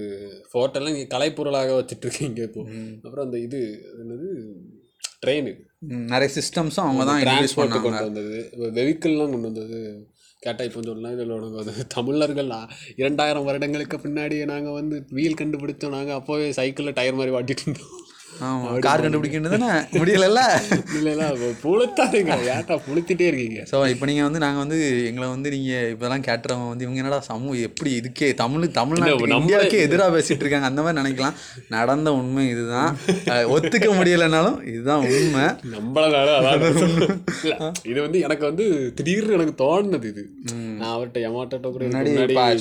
Speaker 2: ஃபோர்ட்டெல்லாம் இங்கே கலைப்பொருளாக வச்சுட்டு இருக்கீங்க இப்போ. அப்புறம் அந்த இது என்னது? ட்ரெயின்
Speaker 1: நிறைய சிஸ்டம்ஸும் அவங்க தான்
Speaker 2: டிரான்ஸ்போர்ட் கொண்டு வந்தது வெஹிக்கிள்லாம் கொண்டு வந்தது. கேட்டால் இப்போ சொல்லலாம் வந்து தமிழர்கள் இரண்டாயிரம் வருடங்களுக்கு பின்னாடி நாங்கள் வந்து வீல் கண்டுபிடிச்சோம் நாங்கள் அப்போவே சைக்கிளில் டயர் மாதிரி வாட்டிட்டு இருந்தோம்.
Speaker 1: கார் கண்டுபிடிக்கணும் தானே? முடியலல்ல?
Speaker 2: இல்லைல்ல புளுத்தாதுங்க ஏட்டா புளுத்திட்டே இருக்கீங்க?
Speaker 1: ஸோ இப்போ நீங்கள் வந்து நாங்கள் வந்து எங்களை வந்து நீங்கள் இப்போலாம் கேட்டுறவங்க வந்து இவங்க என்னடா சமூக எப்படி இதுக்கே தமிழ்
Speaker 2: நம்மளே-
Speaker 1: இந்தியாவுக்கே எதிராக பேசிட்டு இருக்காங்க அந்த மாதிரி நினைக்கலாம். நடந்த உண்மை இதுதான். ஒத்துக்க முடியலைனாலும் இதுதான் உண்மை.
Speaker 2: நம்மளால இல்ல இது வந்து எனக்கு வந்து திடீர்னு எனக்கு தோணுனது இது. நான் அவர்கிட்ட எமாட்டோ
Speaker 1: முன்னாடி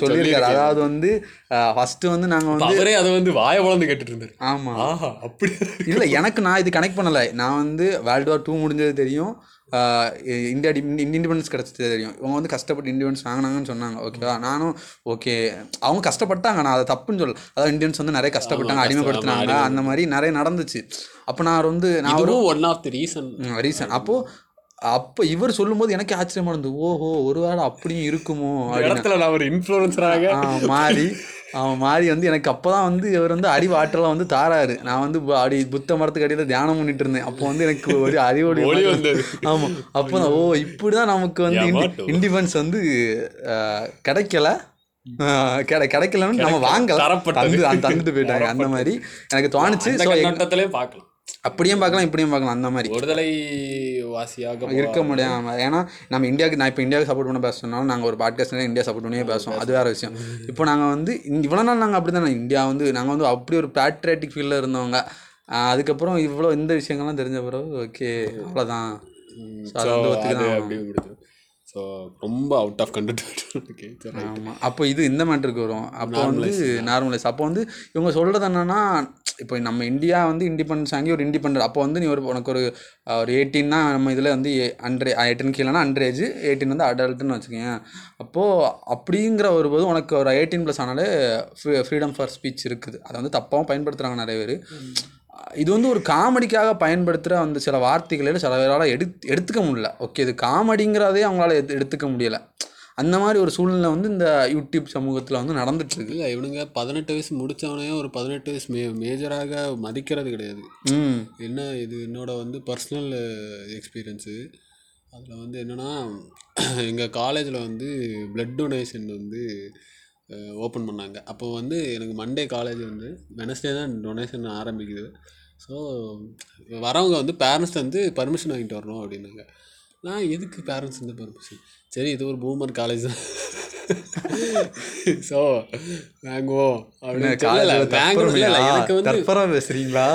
Speaker 1: சொல்லியிருக்காரு. அதாவது வந்து ஃபஸ்ட்டு வந்து நாங்கள் வந்து
Speaker 2: அவரே அதை வந்து வாய வளர்ந்து கேட்டுட்டு இருந்தாரு.
Speaker 1: ஆமாம்
Speaker 2: ஆஹா அப்படி
Speaker 1: இல்லை எனக்கு நான் இது கனெக்ட் பண்ணலை. நான் வந்து வேர்ல்டு வார் டூ முடிஞ்சது தெரியும். இந்தியா இண்டிபெண்டன்ஸ் கிடச்சது தெரியும். இவங்க வந்து கஷ்டப்பட்டு இண்டிபெண்டன்ஸ் வாங்கினாங்கன்னு சொன்னாங்க. ஓகேவா நானும் ஓகே அவங்க கஷ்டப்பட்டாங்க. நான் அதை தப்புன்னு சொல்ல அதாவது இந்தியன்ஸ் வந்து நிறைய கஷ்டப்பட்டாங்க அடிமைப்படுத்தினாங்க. அந்த மாதிரி நிறைய நடந்துச்சு. அப்போ நான் வந்து நான் ஒரு
Speaker 2: one of the reason
Speaker 1: reason அப்போது அப்போ இவர் சொல்லும்போது எனக்கு ஆச்சரியமா இருந்தது. ஓஹோ ஒருவேளை அப்படியும் இருக்குமோ
Speaker 2: இடத்துல நான் ஒரு இன்ஃப்ளூயன்சராக
Speaker 1: மாறி. அவன் மாறி வந்து எனக்கு அப்பதான் வந்து இவர் வந்து அறிவாற்றலாம் வந்து தாராரு. நான் வந்து அடி புத்த மரத்துக்கு அடியில் தியானம் பண்ணிட்டு இருந்தேன். அப்போ வந்து எனக்கு ஒரு அறிவொளி
Speaker 2: ஒளி வந்தது.
Speaker 1: ஆமா. அப்போ தான், ஓ இப்படிதான் நமக்கு வந்து. இண்டிபெண்டன்ஸ் வந்து கிடைக்கல. கிடை கிடைக்கலன்னு நம்ம வாங்கல.
Speaker 2: தரப்பட்டது.
Speaker 1: தந்து தந்துட்டு போயிட்டாங்க. அந்த மாதிரி எனக்கு தோணுச்சு.
Speaker 2: பார்க்கலாம்.
Speaker 1: அப்படியும் பார்க்கலாம் இப்படியும் பார்க்கலாம் அந்த மாதிரி.
Speaker 2: விடுதலை வாசியாக
Speaker 1: இருக்க முடியாம ஏன்னா நம்ம இந்தியாவுக்கு நான் இப்போ இந்தியாவுக்கு சப்போர்ட் பண்ண பேசணும்னாலும் நாங்கள் ஒரு பாட்காஸ்ட்ல இந்தியா சப்போர்ட் பண்ணியே பேசுவோம். அது வேற விஷயம். இப்போ நாங்கள் வந்து இவ்வளோ நாள் நாங்கள் அப்படி தானே இந்தியா வந்து நாங்கள் வந்து அப்படி ஒரு பேட்ரியாட்டிக் ஃபீல்டில் இருந்தவங்க. அதுக்கப்புறம் இவ்வளோ இந்த விஷயங்கள்லாம் தெரிஞ்ச பிறகு ஓகே அவ்வளோதான் அது வந்து
Speaker 2: ஸோ ரொம்ப அவுட் ஆஃப் கண்டென்ட்
Speaker 1: ஆமாம் அப்போ இது இந்த மேட்டருக்கு வரும். அப்போ வந்து நார்மலைஸ் அப்போ வந்து இவங்க சொல்கிறது என்னன்னா இப்போ நம்ம இந்தியா வந்து இண்டிபெண்டன்ஸ் வாங்கி ஒரு இண்டிபெண்டன்ட் அப்போ வந்து நீ ஒரு உனக்கு ஒரு ஒரு எயிட்டீன்னா நம்ம இதில் வந்து அண்ட்ரே எயிட்டின் கீழேனா அண்ட்ரேஜ் எயிட்டீன் வந்து அடல்ட்டுன்னு வச்சுக்கோங்க. அப்போது அப்படிங்கிற ஒரு போது உனக்கு ஒரு எயிட்டீன் ப்ளஸ் ஆனாலே ஃப்ரீ ஃப்ரீடம் ஃபார் ஸ்பீச் இருக்குது. அதை வந்து தப்பாகவும் பயன்படுத்துகிறாங்க நிறைய பேர். இது வந்து ஒரு காமெடிக்காக பயன்படுத்துகிற அந்த சில வார்த்தைகளை சில பேரால் எடுத் எடுத்துக்க முடியல. ஓகே இது காமெடிங்கிறதே அவங்களால எடு எடுத்துக்க முடியல. அந்த மாதிரி ஒரு சூழ்நிலை வந்து இந்த யூடியூப் சமூகத்தில் வந்து நடந்துட்டு இருக்கு
Speaker 2: இல்லை இவனுங்க பதினெட்டு வயசு முடித்தவனே ஒரு பதினெட்டு வயசு மே மேஜராக மதிக்கிறது கிடையாது.
Speaker 1: ம்.
Speaker 2: என்ன இது என்னோட வந்து பர்சனல் எக்ஸ்பீரியன்ஸு அதில் வந்து என்னென்னா எங்கள் காலேஜில் வந்து பிளட் டொனேஷன் வந்து ஓப்பன் பண்ணாங்க. அப்போ வந்து எனக்கு மண்டே காலேஜ் வந்து வெனஸ்டே தான் டொனேஷன் ஆரம்பிக்குது. ஸோ வரவங்க வந்து பேரண்ட்ஸ் வந்து பர்மிஷன் வாங்கிட்டு வரணும் அப்படின்னாங்க. நான் எதுக்கு பேரண்ட்ஸ் வந்து பர்மிஷன் சரி இது ஒரு பூமர் காலேஜ் தான். ஸோ வாங்குவோம் அப்படின்னு
Speaker 1: பேசுறீங்களா?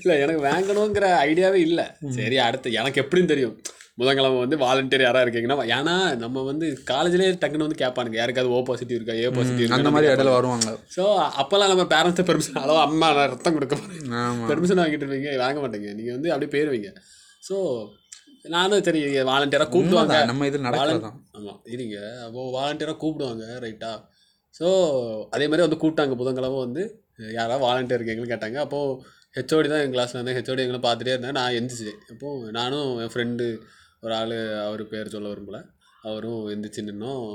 Speaker 2: இல்லை எனக்கு வாங்கணுங்கிற ஐடியாவே இல்லை. சரி அடுத்து எனக்கு எப்படின்னு தெரியும். புதன்கிழமை வந்து வாலண்டியர் யாராக இருக்கீங்கன்னா ஏன்னா நம்ம வந்து காலேஜ்லேயே டக்குன்னு வந்து கேட்பானுங்க. யாருக்காவது ஓ பாசிட்டிவ் இருக்கா? ஏ பாசிட்டிவ்
Speaker 1: அந்த மாதிரி இடையில வருவாங்க.
Speaker 2: ஸோ அப்போல்லாம் நம்ம பேரண்ட்ஸை பெர்மிஷன் அளவு அம்மா நான் ரத்தம் கொடுக்க போகிறேன் பெர்மிஷன் வாங்கிட்டு இருப்பீங்க வாங்க மாட்டீங்க. நீங்கள் வந்து அப்படியே போயிருவீங்க. ஸோ நானும் சரி வாலண்டியராக கூப்பிடுவாங்க
Speaker 1: நம்ம இது நடக்கிறதான்
Speaker 2: ஆமாம் இருங்க. அப்போது வாலண்டியராக கூப்பிடுவாங்க ரைட்டா ஸோ அதே மாதிரி வந்து கூப்பிட்டாங்க புதன்கிழமை வந்து. யாராவது வாலண்டியர் இருக்கீங்கன்னு கேட்டாங்க. அப்போது ஹெச்ஓடி தான் எங்கள் கிளாஸில் இருந்தேன். ஹெச்ஓடி எங்களை பார்த்துட்டே இருந்தேன் நான் எந்திரிச்சு அப்போது நானும் என் ஃப்ரெண்டு ஒரு ஆள் அவர் பேர் சொல்ல விரும்பல. அவரும் எந்திரிச்சு நின்னோம்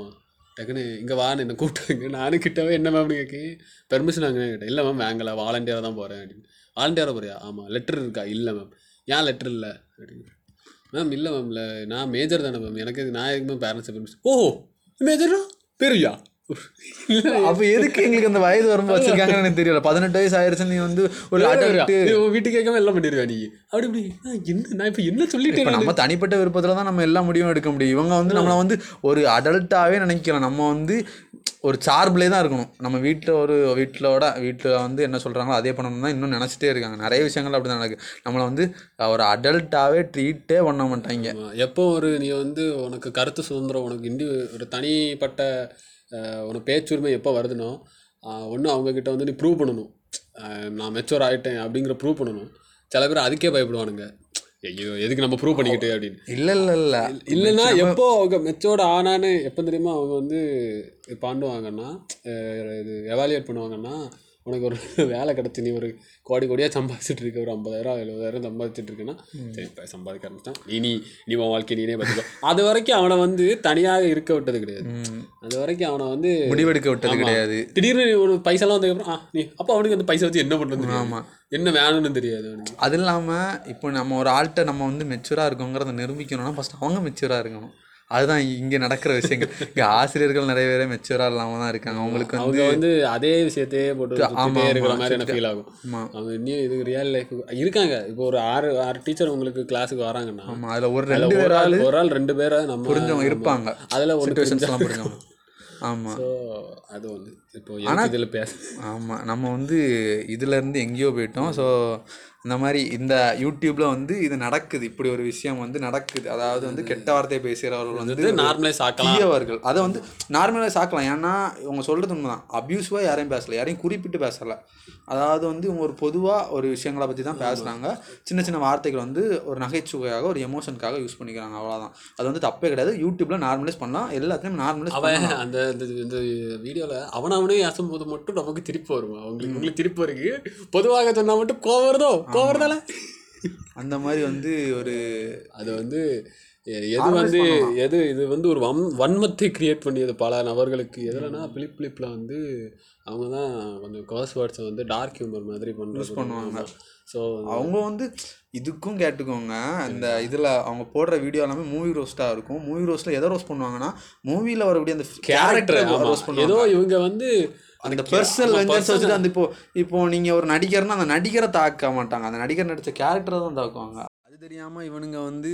Speaker 2: டக்குன்னு இங்கே வான்னு என்ன கூப்பிட்டாங்க நானும் கிட்டவே என்ன மேம்னு கேட்கி பெர்மிஷன் வாங்க கேட்டேன் இல்லை மேம் வாங்கலை. வாலண்டியராக தான் போகிறேன் அப்படின்னு. வாலண்டியராக போறியா? ஆமாம் லெட்டர் இருக்கா? இல்லை மேம் ஏன் லெட்டர் இல்லை? அப்படின்னு. மேம் இல்லை மேம் இல்லை. நான் மேஜர் தானே மேம் எனக்கு நான் எதுக்கு மேம் பேரண்ட்ஸ் பெர்மிஷன் ஓ மேஜரா பெரியா
Speaker 1: அப்ப எதுக்கு எங்களுக்கு அந்த வயது வரம்பு வச்சிருக்காங்கன்னு எனக்கு தெரியல. பதினெட்டு வயசு ஆயிருச்சு நீ வந்து ஒரு
Speaker 2: வீட்டுக்கு கேட்காம எல்லாம் பண்ணிடுவா நீ? அப்படி இப்படி. என்ன நான் இப்போ என்ன சொல்லிட்டேன்
Speaker 1: இப்போ நம்ம தனிப்பட்ட விருப்பத்துல தான் நம்ம எல்லா முடிவும் எடுக்க முடியும். இவங்க வந்து நம்மளை வந்து ஒரு அடல்ட்டாவே நினைக்கலாம். நம்ம வந்து ஒரு சார்பிலே தான் இருக்கணும். நம்ம வீட்டில் ஒரு வீட்டிலோட வீட்டில் வந்து என்ன சொல்கிறாங்களோ அதே பண்ணணும் தான் இன்னும் நினச்சிட்டே இருக்காங்க. நிறைய விஷயங்கள் அப்படி தான் நடக்குது. நம்மளை வந்து ஒரு அடல்ட்டாவே ட்ரீட்டே பண்ண மாட்டாங்க.
Speaker 2: எப்போ ஒரு நீ வந்து உனக்கு கருத்து சுதந்திரம் உனக்கு இண்டி ஒரு தனிப்பட்ட உனக்கு பேச்சுரிமை எப்போ வருதுனோ ஒன்று அவங்கக்கிட்ட வந்து நீ ப்ரூவ் பண்ணணும். நான் மெச்சூர் ஆகிட்டேன் அப்படிங்கிற ப்ரூவ் பண்ணணும். சில பேர் அதுக்கே பயப்படுவானுங்க. ஐயோ எதுக்கு நம்ம ப்ரூவ் பண்ணிக்கிட்டு அப்படின்னு.
Speaker 1: இல்லை இல்லை இல்லை.
Speaker 2: இல்லைன்னா எப்போ அவங்க மெச்சோர்ட் ஆனான்னு எப்போ தெரியுமா அவங்க வந்து பாண்டுவாங்கன்னா இது எவாலுவேட் பண்ணுவாங்கன்னா உனக்கு ஒரு வேலை கிடச்சி நீ ஒரு கோடி கோடியாக சம்பாதிச்சிட்டு இருக்க ஒரு ஐம்பதாயிரம் எழுபதாயிரம் சம்பாதிச்சிட்டு இருக்கேன்னா சரி சம்பாதிக்க ஆரம்பிச்சிட்டான் நீ நீ நீ உன் வாழ்க்கை நீனே பார்த்துக்கோ. அது வரைக்கும் அவனை வந்து தனியாக இருக்க விட்டது கிடையாது. அது வரைக்கும் அவனை வந்து
Speaker 1: முடிவெடுக்க விட்டது. கிடையாது.
Speaker 2: திடீர்னு ஒரு பைசாலாம் வந்ததுக்கப்புறம் ஆ நீ அப்போ அவனுக்கு அந்த பைசா வச்சு என்ன பண்ணுறது
Speaker 1: ஆமாம்
Speaker 2: என்ன வேணும்னு தெரியாது அவனுக்கு.
Speaker 1: அது இல்லாமல் இப்போ நம்ம ஒரு ஆள்கிட்ட நம்ம வந்து மெச்சூராக இருக்கோங்கிறத நிரூபிக்கணும்னா ஃபஸ்ட் அவங்க மெச்சூராக இருக்கணும். அதுதான் இங்கே நடக்கிற விஷயங்கள். இங்கே ஆசிரியர்கள் நிறைய பேர் மெச்சூராக இல்லாமல் தான் இருக்காங்க. அவங்களுக்கு வந்து
Speaker 2: அவங்க வந்து அதே விஷயத்தையே போட்டு
Speaker 1: ஆமா,
Speaker 2: சுத்திட்டே இருக்கிற மாதிரி எனக்கு ஃபீல் ஆகும்.
Speaker 1: ஆமாம்
Speaker 2: அவங்க இன்னும் இது ரியல் லைஃப் இருக்காங்க. இப்போ ஒரு ஆறு ஆறு டீச்சர் உங்களுக்கு கிளாஸுக்கு வராங்கன்னா
Speaker 1: ஆமாம் அதில் ஒரு ரெண்டு
Speaker 2: ஒரு ஆள் ஒரு ஆள் ரெண்டு பேரை நம்ம
Speaker 1: புரிஞ்சவங்க இருப்பாங்க.
Speaker 2: அதில் ஒன்று
Speaker 1: சுச்சுவேஷன்ஸ்லாம் புரிஞ்சவங்க. ஆமாம்
Speaker 2: அது ஒன்று இப்போ எனக்கு இதில் பேச
Speaker 1: ஆமாம் நம்ம வந்து இதுலேருந்து எங்கேயோ போயிட்டோம். ஸோ இந்த மாதிரி இந்த யூடியூப்ல வந்து இது நடக்குது. இப்படி ஒரு விஷயம் வந்து நடக்குது. அதாவது வந்து கெட்ட வார்த்தையை பேசுகிறவர்கள் வந்து
Speaker 2: நார்மலைஸ் ஆக்கலாம்.
Speaker 1: அதை வந்து நார்மலாக சாக்கலாம் ஏன்னா இவங்க சொல்கிறது உண்மைதான். அப்யூஸ்வாக யாரையும் பேசல. யாரையும் குறிப்பிட்டு பேசலை. அதாவது வந்து இவங்க ஒரு பொதுவாக ஒரு விஷயங்களை பற்றி தான் பேசுகிறாங்க சின்ன சின்ன வார்த்தைகள் வந்து ஒரு நகைச்சுவையாக ஒரு எமோஷனுக்காக யூஸ் பண்ணிக்கிறாங்க. அவ்வளோதான் அது வந்து தப்பே கிடையாது. யூடியூப்ல நார்மலைஸ் பண்ணலாம். எல்லாத்தையும் நார்மலைஸ்
Speaker 2: அவன் அந்த இந்த வீடியோவில் அவன் அவனே அசும்போது மட்டும் நமக்கு திருப்பி வருவான் அவங்களுக்கு உங்களுக்கு திருப்பி இருக்கு பொதுவாக சொன்னா மட்டும் கோவம் வருதோ? கோவம் வருதால
Speaker 1: அந்த மாதிரி வந்து ஒரு
Speaker 2: அது வந்து எது வந்து எது இது வந்து ஒரு வன் வன்மத்தை கிரியேட் பண்ணியது பல நபர்களுக்கு. எதுலனா பிளிப் பிளிப்பில் வந்து அவங்க தான் கொஞ்சம் கர்ஸ் வேர்ட்ஸை வந்து டார்க் ஹியூமர் மாதிரி பண்ணுறது
Speaker 1: பண்ணுவாங்க.
Speaker 2: ஸோ
Speaker 1: அவங்க வந்து இதுக்கும் கேட்டுக்கோங்க. அந்த இதில் அவங்க போடுற வீடியோ எல்லாமே மூவி ரோஸ்ட்டாக இருக்கும். மூவி ரோஸ்ட்டில் எதை ரோஸ்ட் பண்ணுவாங்கன்னா மூவியில் வரக்கூடிய அந்த
Speaker 2: கேரக்டர்
Speaker 1: கேரக்டர் ரோஸ்ட் பண்ணுவாங்க.
Speaker 2: ஏதோ இவங்க வந்து
Speaker 1: அந்த பர்சனல் வெஞ்சன்ஸ் வச்சுட்டு அந்த இப்போ இப்போ நீங்கள் ஒரு நடிகர்னா அந்த நடிகரை தாக்க மாட்டாங்க. அந்த நடிகர் நடித்த கேரக்டரை தான் தாக்குவாங்க. அது தெரியாமல் இவனுங்க வந்து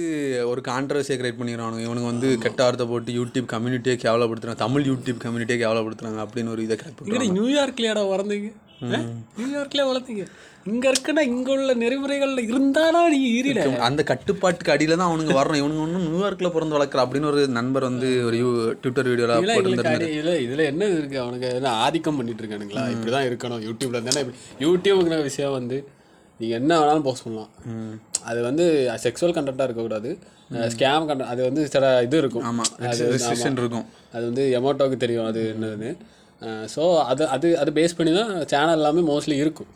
Speaker 1: ஒரு கான்ட்ரவர்சியை கிரியேட் பண்ணிக்கிறானுங்க இவனுங்க வந்து கெட்ட வார்த்தை போட்டு யூடியூப் கம்யூனிட்டியே கேவலப்படுத்துறாங்க. தமிழ் யூடியூப் கம்யூனிட்டியே கேவலப்படுத்துறாங்க அப்படின்னு ஒரு இதை கிரியேட் பண்ணுறாங்க
Speaker 2: நியூயார்க்லயாடா வளர்ந்தீங்க? நியூயார்க்லேயே வளர்ந்தீங்க இங்கே இருக்குன்னா இங்கே உள்ள நெறிமுறைகள்ல இருந்தானா நீ ஈரில
Speaker 1: அந்த கட்டுப்பாட்டுக்கு அடியில தான் அவனுங்க வரணும் இவனுங்க ஒன்றும் நியூயார்க்கில் பிறந்து வளர்க்குற அப்படின்னு ஒரு நண்பர் வந்து ஒரு ட்விட்டர் போட்டிருந்தாரு.
Speaker 2: அடி- இதுல என்ன இருக்கு? அவனுக்கு என்ன ஆதிக்கம் பண்ணிட்டு இருக்கானுங்களா? இப்படிதான் இருக்கணும். யூடியூப்ல இருந்தானே யூடியூப்ங்கிற விஷயம் வந்து நீங்க என்ன வேணாலும் போஸ்ட் பண்ணலாம். அது வந்து செக்ஸுவல் கண்டென்ட்டாக இருக்கக்கூடாது. ஸ்கேம் கண்டென்ட் அது வந்து சில இது இருக்கும்.
Speaker 1: ஆமாம்
Speaker 2: அது
Speaker 1: இருக்கும்.
Speaker 2: அது வந்து எமோட்டோவுக்கு தெரியும். அது என்னதுன்னு. ஸோ அது அது அது பேஸ் பண்ணி தான் சேனல் எல்லாமே மோஸ்ட்லி இருக்கும்.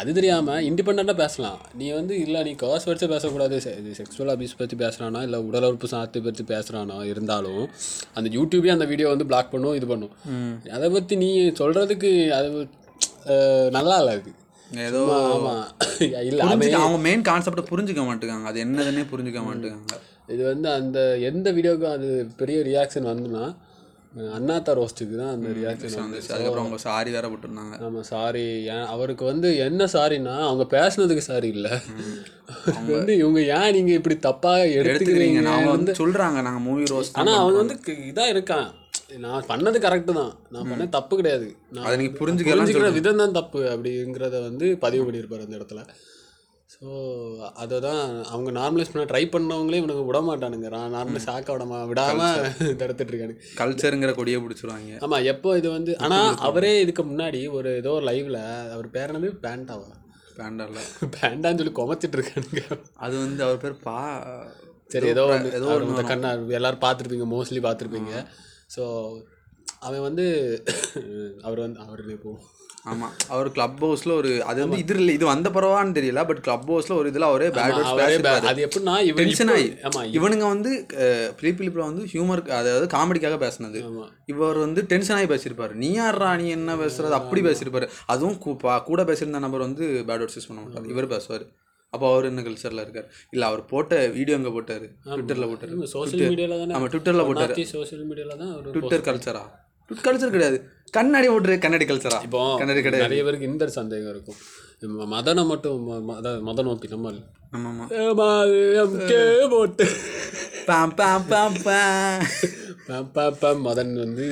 Speaker 2: அது தெரியாமல் இண்டிபெண்ட்டாக பேசலாம். நீ வந்து இல்லை நீ காஸ் வச்சு பேசக்கூடாது. செ- இது செக்ஸுவல் அபியூஸ் பற்றி பேசுகிறானா இல்லை உடல் உறுப்பு சாத்து பற்றி பேசுகிறானா இருந்தாலும் அந்த யூடியூபே அந்த வீடியோ வந்து பிளாக் பண்ணும் இது பண்ணும். அதை பற்றி நீ சொல்கிறதுக்கு அது நல்லா இல்லை அது.
Speaker 1: ஏதோ
Speaker 2: ஆமாம் இல்லை
Speaker 1: அவங்க மெயின் கான்செப்டை புரிஞ்சுக்க மாட்டேங்காங்க அது என்னதுன்னே புரிஞ்சுக்க மாட்டேங்காங்க
Speaker 2: இது வந்து அந்த எந்த வீடியோக்கும் அது பெரிய ரியாக்ஷன் வந்துன்னா அண்ணாத்தா ரோஸ்ட்டுக்கு தான் அந்த ரியாக்ஷன்
Speaker 1: வந்துச்சு அதுக்கப்புறம் அவங்க சாரி வேற போட்டிருந்தாங்க.
Speaker 2: ஆமாம் சாரி ஏன் அவருக்கு வந்து என்ன சாரின்னா அவங்க பேசுனதுக்கு சாரி இல்லை. வந்து இவங்க ஏன் நீங்கள் இப்படி தப்பாக
Speaker 1: எடுத்துக்கிறீங்க அவங்க வந்து சொல்றாங்க நாங்க மூவி ரோஸ்ட்
Speaker 2: ஆனால் அவன் வந்து இதாக இருக்கான். நான் பண்ணது கரெக்டு தான். நான் பண்ணது தப்பு கிடையாது. நான்
Speaker 1: புரிஞ்சுக்கலாம்
Speaker 2: புரிஞ்சுக்கிற விதம் தான் தப்பு அப்படிங்கிறத வந்து பதிவு பண்ணியிருப்பார் அந்த இடத்துல. ஸோ அதை தான் அவங்க நார்மலைஸ் பண்ண ட்ரை பண்ணவங்களே இவனுங்க விட மாட்டானுங்க நார்மலைஸ் ஆக்க விடாம விடாமல் தடுத்துட்டு இருக்கானுங்க
Speaker 1: கல்ச்சருங்கிற கொடியை பிடிச்சிருவாங்க.
Speaker 2: ஆமாம் எப்போ இது வந்து ஆனால் அவரே இதுக்கு முன்னாடி ஒரு ஏதோ ஒரு லைவ்ல அவர் பேர் என்னது? பேண்டாவா
Speaker 1: பேண்டரில்
Speaker 2: பேண்டான்னு சொல்லி குமச்சிட்டு இருக்கானுங்க
Speaker 1: அது வந்து அவர் பேர் பா
Speaker 2: சரி ஏதோ
Speaker 1: ஏதோ
Speaker 2: ஒரு கண்ணா எல்லாரும் பார்த்துருப்பீங்க மோஸ்ட்லி பார்த்துருப்பீங்க. ஸோ அவன் வந்து அவர் வந்து அவர் இப்போ
Speaker 1: ஆமாம் அவர் கிளப் ஹவுஸில் ஒரு அது வந்து இது இல்லை இது வந்த பரவான்னு தெரியல பட் கிளப் ஹவுஸில் ஒரு இதில் அவரே பேட்
Speaker 2: அது எப்படின்னா
Speaker 1: டென்ஷன் ஆகி
Speaker 2: ஆமாம்
Speaker 1: இவனுங்க வந்து ப்ரீ பிலிப்பில் வந்து ஹியூமர் அதாவது காமெடிக்காக பேசுனது. இவர் வந்து டென்ஷன் ஆகி பேசியிருப்பாரு. நீ யாரா நீ என்ன பேசுறது? அப்படி பேசியிருப்பாரு. அதுவும் கூட பேசியிருந்த நபர் வந்து பேட் வேர்ட்ஸ் யூஸ் பண்ண மாட்டார். இவர் பேசுவார். அப்போ அவர் என்ன கல்ச்சரில் இருக்கார்? இல்லை அவர் போட்ட வீடியோ அங்கே போட்டார்? ட்விட்டரில் போட்டார்.
Speaker 2: சோஷியல் மீடியாவில் தானே
Speaker 1: ஆமாம் ட்விட்டரில் போட்டார்.
Speaker 2: சோஷியல் மீடியாவில் தான்
Speaker 1: ட்விட்டர் கல்ச்சரா கல்ச்சர் கிடையாது. கண்ணாடி போட்டுரு கண்ணாடி கல்ச்சரா
Speaker 2: இப்போ
Speaker 1: கண்ணாடி கிடையாது.
Speaker 2: நிறைய பேருக்கு இந்த சந்தேகம் இருக்கும். மதனை மட்டும் ம- ம- அதாவது மதன் ஓப்பி நம்ம போட்டு. மதன் வந்து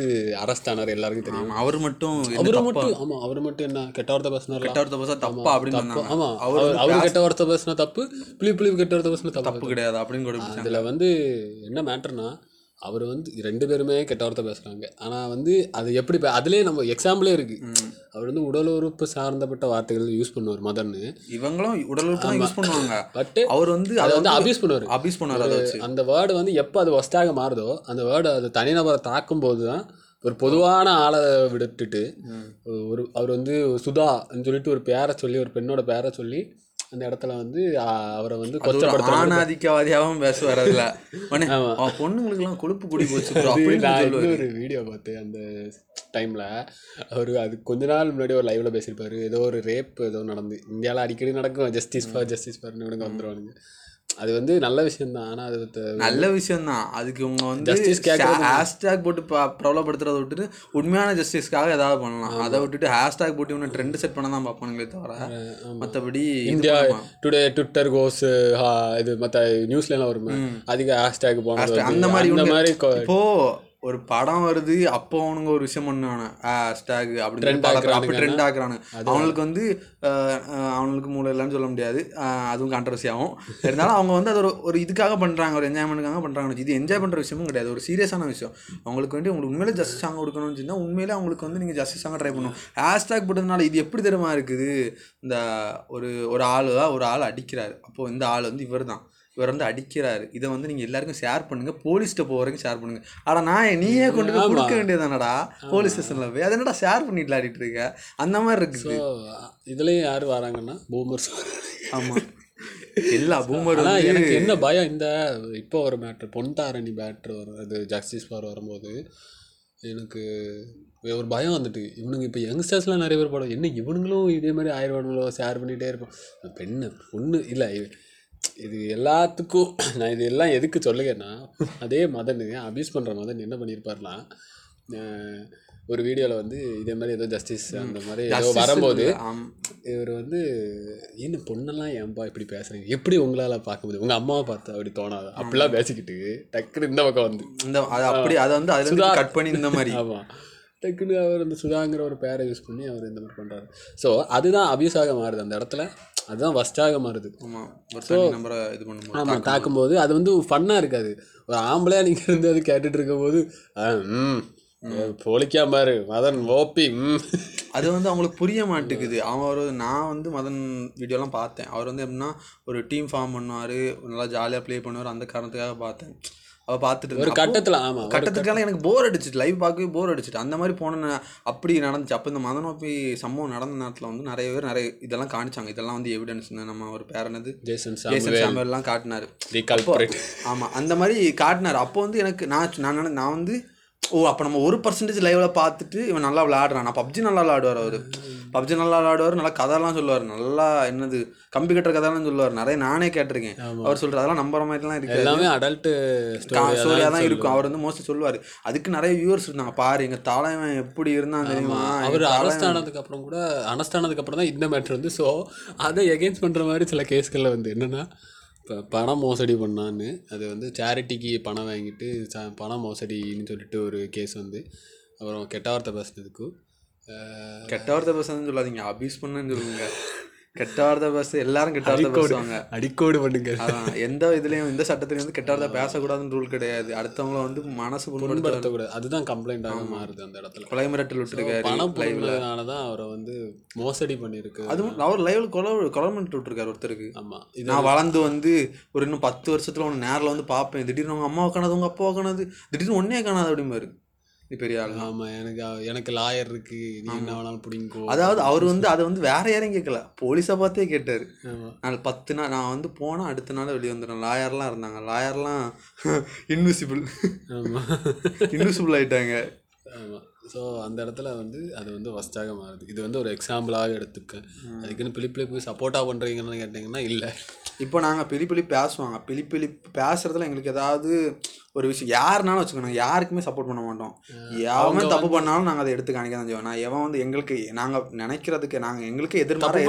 Speaker 2: அரெஸ்ட் ஆனார் எல்லாருக்கும் தெரியும்.
Speaker 1: அவர் மட்டும்
Speaker 2: அவரு மட்டும் ஆமா அவர் மட்டும் என்ன கெட்ட வார்த்தை பேசினார்?
Speaker 1: கெட்ட வார்த்தை பேசா தப்பா அப்படின்னு
Speaker 2: ஆமா
Speaker 1: அவர்
Speaker 2: அவர் கெட்ட வார்த்தை பேசினா தப்பு பிளி பிளி கெட்ட வார்த்தை பேசினா தப்பு.
Speaker 1: கிடையாது அப்படின்னு கூட.
Speaker 2: அதுல வந்து என்ன மேட்டர்னா அவர் வந்து ரெண்டு பேருமே கெட்ட வார்த்தை பேசுறாங்க. ஆனா வந்து அது எப்படி அதுலயே நம்ம எக்ஸாம்பிளே இருக்கு. அவர் வந்து உடல் உறுப்பு சார்ந்தப்பட்ட வார்த்தைகள் யூஸ் பண்ணுவார் மதன்னு
Speaker 1: இவங்களும் உடல் உறுப்பு யூஸ் பண்ணுவாங்க.
Speaker 2: பட்
Speaker 1: அவர் வந்து
Speaker 2: அதை வந்து அபியூஸ் பண்ணுவார்.
Speaker 1: அபியூஸ் வச்சு.
Speaker 2: அந்த வேர்டு வந்து எப்போ அது ஒஸ்டாக மாறுதோ அந்த வேர்டு அது தனிநபரை தாக்கும் போது தான் ஒரு பொதுவான ஆளை விட்டுட்டு ஒரு அவர் வந்து சுதான்னு சொல்லிட்டு ஒரு பேரை சொல்லி ஒரு பெண்ணோட பேரை சொல்லி அந்த இடத்துல வந்து அவரை வந்து
Speaker 1: ஒரு ஆணாதிக்கவாதியாகவும் பேசுவார் அதுல. பொண்ணுங்களுக்குலாம் கொழுப்பு கூடி போச்சு
Speaker 2: நான் இன்னொரு வீடியோ பார்த்தேன். அந்த டைமில் அவர் அது கொஞ்ச நாள் முன்னாடி ஒரு லைவ்ல பேசியிருப்பாரு. ஏதோ ஒரு ரேப் ஏதோ நடந்து இந்தியாவில் அடிக்கடி நடக்கும். ஜஸ்டிஸ் ஃபார் ஜஸ்டிஸ் ஃபார்னு இவனுங்க வந்துருவானுங்க. அது வந்து நல்ல விஷயம்தான். ஆனால் அது
Speaker 1: நல்ல விஷயம் தான் அதுக்கு இவங்க வந்து ஹேஷ்டேக் போட்டு ப- பிரபலப்படுத்துறத விட்டுட்டு உண்மையான ஜஸ்டிஸ்க்காக ஏதாவது பண்ணலாம். அதை விட்டுட்டு ஹேஷ்டேக் போட்டு இவனை ட்ரெண்ட் செட் பண்ண தான் பார்ப்பானுங்களே தவிர மற்றபடி
Speaker 2: இந்தியா டுடே ட்விட்டர் கோஸ் இது மற்ற நியூஸ்லாம் வருமே அதிக ஹேஷ்டேக் வந்து
Speaker 1: அந்த மாதிரி இப்போ ஒரு படம் வருது அப்போ அவனுங்க ஒரு விஷயம் பண்ணுவானு ஹேஷ்டேக் அப்படின்னு அப்படி. ட்ரெண்ட் ஆக்குறானுங்க. அவங்களுக்கு வந்து அவங்களுக்கு மூளை இல்லைன்னு சொல்ல முடியாது. அதுவும் கான்ட்ரவர்சி ஆகும். இருந்தாலும் அவங்க வந்து அது ஒரு ஒரு இதுக்காக பண்ணுறாங்க ஒரு என்ஜாய்மெண்ட்டுக்காக பண்ணுறாங்க இது என்ஜாய் பண்ணுற விஷயமும் கிடையாது. ஒரு சீரியஸான விஷயம். அவங்களுக்கு வேண்டி உங்களுக்கு உண்மையிலே ஜஸ்டிஸ் சாங் கொடுக்கணும்னு சொன்னா உண்மையிலே அவங்களுக்கு வந்து நீங்கள் ஜஸ்டிஸ் சாங்க ட்ரை பண்ணணும். ஹேஷ்டேக் போட்டதுனால இது எப்படி தெரியுமா இருக்குது? இந்த ஒரு ஒரு ஆள் ஒரு ஆள் அடிக்கிறாரு. அப்போ இந்த ஆள் வந்து இவர் தான் இவர் வந்து அடிக்கிறாரு. இதை வந்து நீங்கள் எல்லாருக்கும் ஷேர் பண்ணுங்க. போலீஸ்கிட்ட வரைக்கும் ஷேர் பண்ணுங்க. ஆனா நான் நீயே கொண்டு போய் கொடுக்க வேண்டியதானடா போலீஸ் ஸ்டேஷனில் போய். அதை என்னடா ஷேர் பண்ணிட்டு ஆடிட்டு இருக்க? அந்த மாதிரி இருக்குது.
Speaker 2: ஸோ இதுலேயும் யார் வராங்கன்னா பூமர்ஸ்
Speaker 1: ஆமா. எல்லா பூமர்
Speaker 2: ஆனால் எனக்கு என்ன பயம் இந்த இப்போ ஒரு மேட்ரு பொன்தாரணி பேட்ரு வரும் அது ஜஸ்டிஸ் ஃபார் வரும்போது எனக்கு ஒரு பயம் வந்துட்டு இவனுங்க இப்போ யங்ஸ்டர்ஸ்லாம் நிறைய பேர் போடும் என்ன இவனுங்களும் இதே மாதிரி ஆயிரவானுங்களோ ஷேர் பண்ணிகிட்டே இருப்போம். பெண்ணு பொண்ணு இல்லை இது எல்லாத்துக்கும் நான் இது எல்லாம் எதுக்கு சொல்லுங்கன்னா அதே மதன் அபியூஸ் பண்ணுற மதன் என்ன பண்ணியிருப்பாருன்னா அஹ், ஒரு வீடியோவில் வந்து இதே மாதிரி ஏதோ ஜஸ்டிஸ் அந்த மாதிரி ஏதோ வரும்போது. இவர் வந்து என்ன பொண்ணெல்லாம் ஏன்பா இப்படி பேசுறீங்க? எப்படி உங்களால் பார்க்க முடியும்? உங்கள் அம்மாவை பார்த்து அப்படி தோணாது? அப்படிலாம் பேசிக்கிட்டு டக்குன்னு இந்த பக்கம் வந்து.
Speaker 1: இந்த அது அப்படி அதை வந்து அதுல கட் பண்ணி இந்த மாதிரி.
Speaker 2: ஆமாம் டக்குன்னு அவர் அந்த சுதாங்கிற ஒரு பேரை யூஸ் பண்ணி அவர் இந்த மாதிரி பண்ணுறாரு ஸோ அதுதான் அபியூஸாக மாறுது அந்த இடத்துல. அதுதான் ஃபஸ்ட்டாக மாறுது.
Speaker 1: ஆமா ஒரு தனி நம்பரை இது பண்ணும்போது
Speaker 2: ஆமாம் தாக்கும்போது. அது வந்து ஃபன்னாக இருக்காது. ஒரு ஆம்பளையாக நீங்கள் இருந்து அது கேட்டுட்டு இருக்கும்போது ம் பொழிக்கா பாரு மதன் ஓப்பி ம்.
Speaker 1: அது வந்து அவங்களுக்கு புரிய மாட்டேங்குது. அவன் ஒரு நான் வந்து மதன் வீடியோலாம் பார்த்தேன். அவர் வந்து எப்படின்னா ஒரு டீம் ஃபார்ம் பண்ணுவார் நல்லா ஜாலியாக ப்ளே பண்ணுவார் அந்த காரணத்துக்காக பார்த்தேன். அவ பார்த்துட்டு
Speaker 2: ஒரு கட்டத்தில் ஆமாம்
Speaker 1: கட்டத்துக்கால எனக்கு போர் அடிச்சிட்டு லைவ் பார்க்கவே போர் அடிச்சிட்டு அந்த மாதிரி போன அப்படி நடந்துச்சு. அப்போ இந்த மதநோப்பி சம்பவம் நடந்த நேரத்தில் வந்து நிறைய பேர் நிறைய இதெல்லாம் காணிச்சாங்க இதெல்லாம் வந்து எவிடன்ஸ் நம்ம ஒரு பேர் என்னது?
Speaker 2: ஜேசன்
Speaker 1: ஜேசன் சாமுவேல்லாம் காட்டினாரு. ஆமாம் அந்த மாதிரி காட்டினார். அப்போ வந்து எனக்கு நான் நான் நினை- நான் வந்து ஓ அப்போ நம்ம ஒரு பர்சன்டேஜ் லைவில் பார்த்துட்டு இவன் நல்லா விளையாடுறான். நான் பப்ஜி நல்லா விளையாடுவார் அவர். பப்ஜி நல்லா விளையாடுவார் நல்லா கதைலாம் சொல்லுவார். நல்லா என்னது கம்பி கட்டுற கதைலாம் சொல்லுவார். நிறைய நானே கேட்டிருக்கேன். அவர் சொல்கிற அதெல்லாம் நம்புற மாதிரிலாம் இருக்கு
Speaker 2: எல்லாமே அடல்ட்டு
Speaker 1: ஸ்டோரியாக தான் இருக்கும். அவர் வந்து மோஸ்ட்லி சொல்லுவார். அதுக்கு நிறைய வியூவர்ஸ் இருந்தாங்க. பாரு எங்கள் தலைவன் எப்படி இருந்தான் தெரியுமா?
Speaker 2: அவர் அரெஸ்ட் ஆனதுக்கு அப்புறம் கூட அரெஸ்ட் ஆனதுக்கு அப்புறம் தான் இந்த மேட்ரு வந்து. ஸோ அதை எகெயின்ஸ்ட் பண்ணுற மாதிரி சில கேஸ்களில் வந்து என்னென்னா இப்போ பணம் மோசடி பண்ணான்னு அது வந்து சேரிட்டிக்கு பணம் வாங்கிட்டு ச- பணம் மோசடின்னு சொல்லிட்டு ஒரு கேஸ் வந்து. அப்புறம் கெட்ட வார்த்தை பேசுனதுக்கு அஹ்,
Speaker 1: கெட்ட வார்த்தை பேசுறதுன்னு சொல்லாதீங்க. அபியூஸ் பண்ணுன்னு சொல்லுங்க. கெட்ட வார்த்தை பேச எல்லாரும் கெட்ட வார்த்தை பேசுவாங்க.
Speaker 2: அடிக்கோடு பண்ணுங்க.
Speaker 1: எந்த இதுலயும் எந்த சட்டத்திலையும் வந்து கெட்ட வார்த்தை பேசக்கூடாதுன்னு ரூல் கிடையாது. அடுத்தவங்கள வந்து மனசு புண்படுத்த
Speaker 2: புண்படுத்தக்கூடாது. அதுதான் கம்ப்ளைண்ட்டாக மாறுது அந்த இடத்துல.
Speaker 1: கொலை மிரட்டல் விட்டுருக்காரு
Speaker 2: பணம் பொருள்னால தான் அவரை வந்து மோசடி பண்ணியிருக்கு.
Speaker 1: அதுவும் அவர் லைவ்ல கொலை கொலை மிரட்டல் விட்டுருக்காரு ஒருத்தருக்கு.
Speaker 2: இது
Speaker 1: நான் வளர்ந்து வந்து ஒரு இன்னும் பத்து வருஷத்துல உன்னை நேரில் வந்து பார்ப்பேன். திடீர்னு உங்க அம்மாவை காணாது உங்க அப்பாவை காணாது. திடீர்னு ஒன்னே காணாது அப்படிம்பாரு. நீ பெரிய ஆள்.
Speaker 2: ஆமாம் எனக்கு எனக்கு லாயர் இருக்கு. நீ என்ன வேணாலும் பிடிங்கோ.
Speaker 1: அதாவது அவர் வந்து அதை வந்து வேற யாரையும் கேட்கல போலீஸை பார்த்தே கேட்டாரு. நான் பத்து நாள் நான் வந்து போனால் அடுத்த நாள் வெளியே வந்துடுறேன் லாயர்லாம் இருந்தாங்க. லாயர்லாம் இன்விசிபிள்
Speaker 2: ஆமாம்
Speaker 1: இன்விசிபிள் ஆயிட்டாங்க.
Speaker 2: ஆமாம் ஸோ அந்த இடத்துல வந்து அது வந்து ஃபஸ்ட்டாக மாறுது. இது வந்து ஒரு எக்ஸாம்பிளாக எடுத்துக்க. அதுக்குன்னு பிலிப்பிலிப்பு சப்போர்ட்டாக பண்ணுறீங்கன்னு கேட்டிங்கன்னா இல்லை.
Speaker 1: இப்போ நாங்கள் பிலி பிலி பேசுவாங்க. பிலி பிலி பேசுறதுல எங்களுக்கு ஏதாவது ஒரு விஷயம். யாருனாலும் வச்சுக்கோங்க யாருக்குமே சப்போர்ட் பண்ண மாட்டோம். எவன் தப்பு பண்ணாலும் நாங்கள் அதை எடுத்து காணிக்க தான் செய்வோம். நான் எவன் வந்து எங்களுக்கு நாங்கள் நினைக்கிறதுக்கு நாங்கள் எங்களுக்கு எதிர்மாற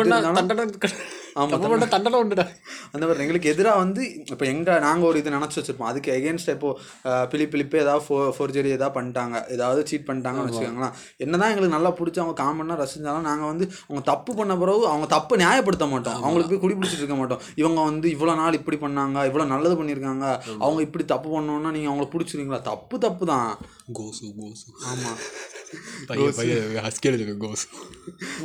Speaker 1: இருந்தாலும்
Speaker 2: தண்டனை உண்டுடா.
Speaker 1: அந்த மாதிரி எங்களுக்கு எதிராக வந்து இப்போ எங்க நாங்கள் ஒரு இது நினச்சி வச்சிருப்போம். அதுக்கு எகேன்ஸ்ட் இப்போ அஹ், பிலி பிலிப்பே ஏதாவது ஃபோ ஃபோர்ஜரி ஏதாவது பண்ணிட்டாங்க. ஏதாவது சீட் பண்ணிட்டாங்கன்னு வச்சுக்கோங்களேன். என்னதான் எங்களுக்கு நல்லா பிடிச்சி அவங்க காமெண்ட்னா ரசிச்சாலும் நாங்கள் வந்து அவங்க தப்பு பண்ண பிறகு அவங்க தப்பு நியாயப்படுத்த மாட்டோம். அவங்களுக்கு போய் குடி பிடிச்சிட்டு இருக்க மாட்டோம். இவங்க வந்து இவ்வளோ நாள் இப்படி பண்ணாங்க இவ்வளோ நல்லது பண்ணியிருக்காங்க. அவங்க இப்படி தப்பு பண்ணோன்னா நீங்கள் அவங்கள பிடிச்சிருக்கீங்களா தப்பு தப்பு தான்.
Speaker 2: கோசு கோசு
Speaker 1: ஆமாம்
Speaker 2: பையன் கோசு.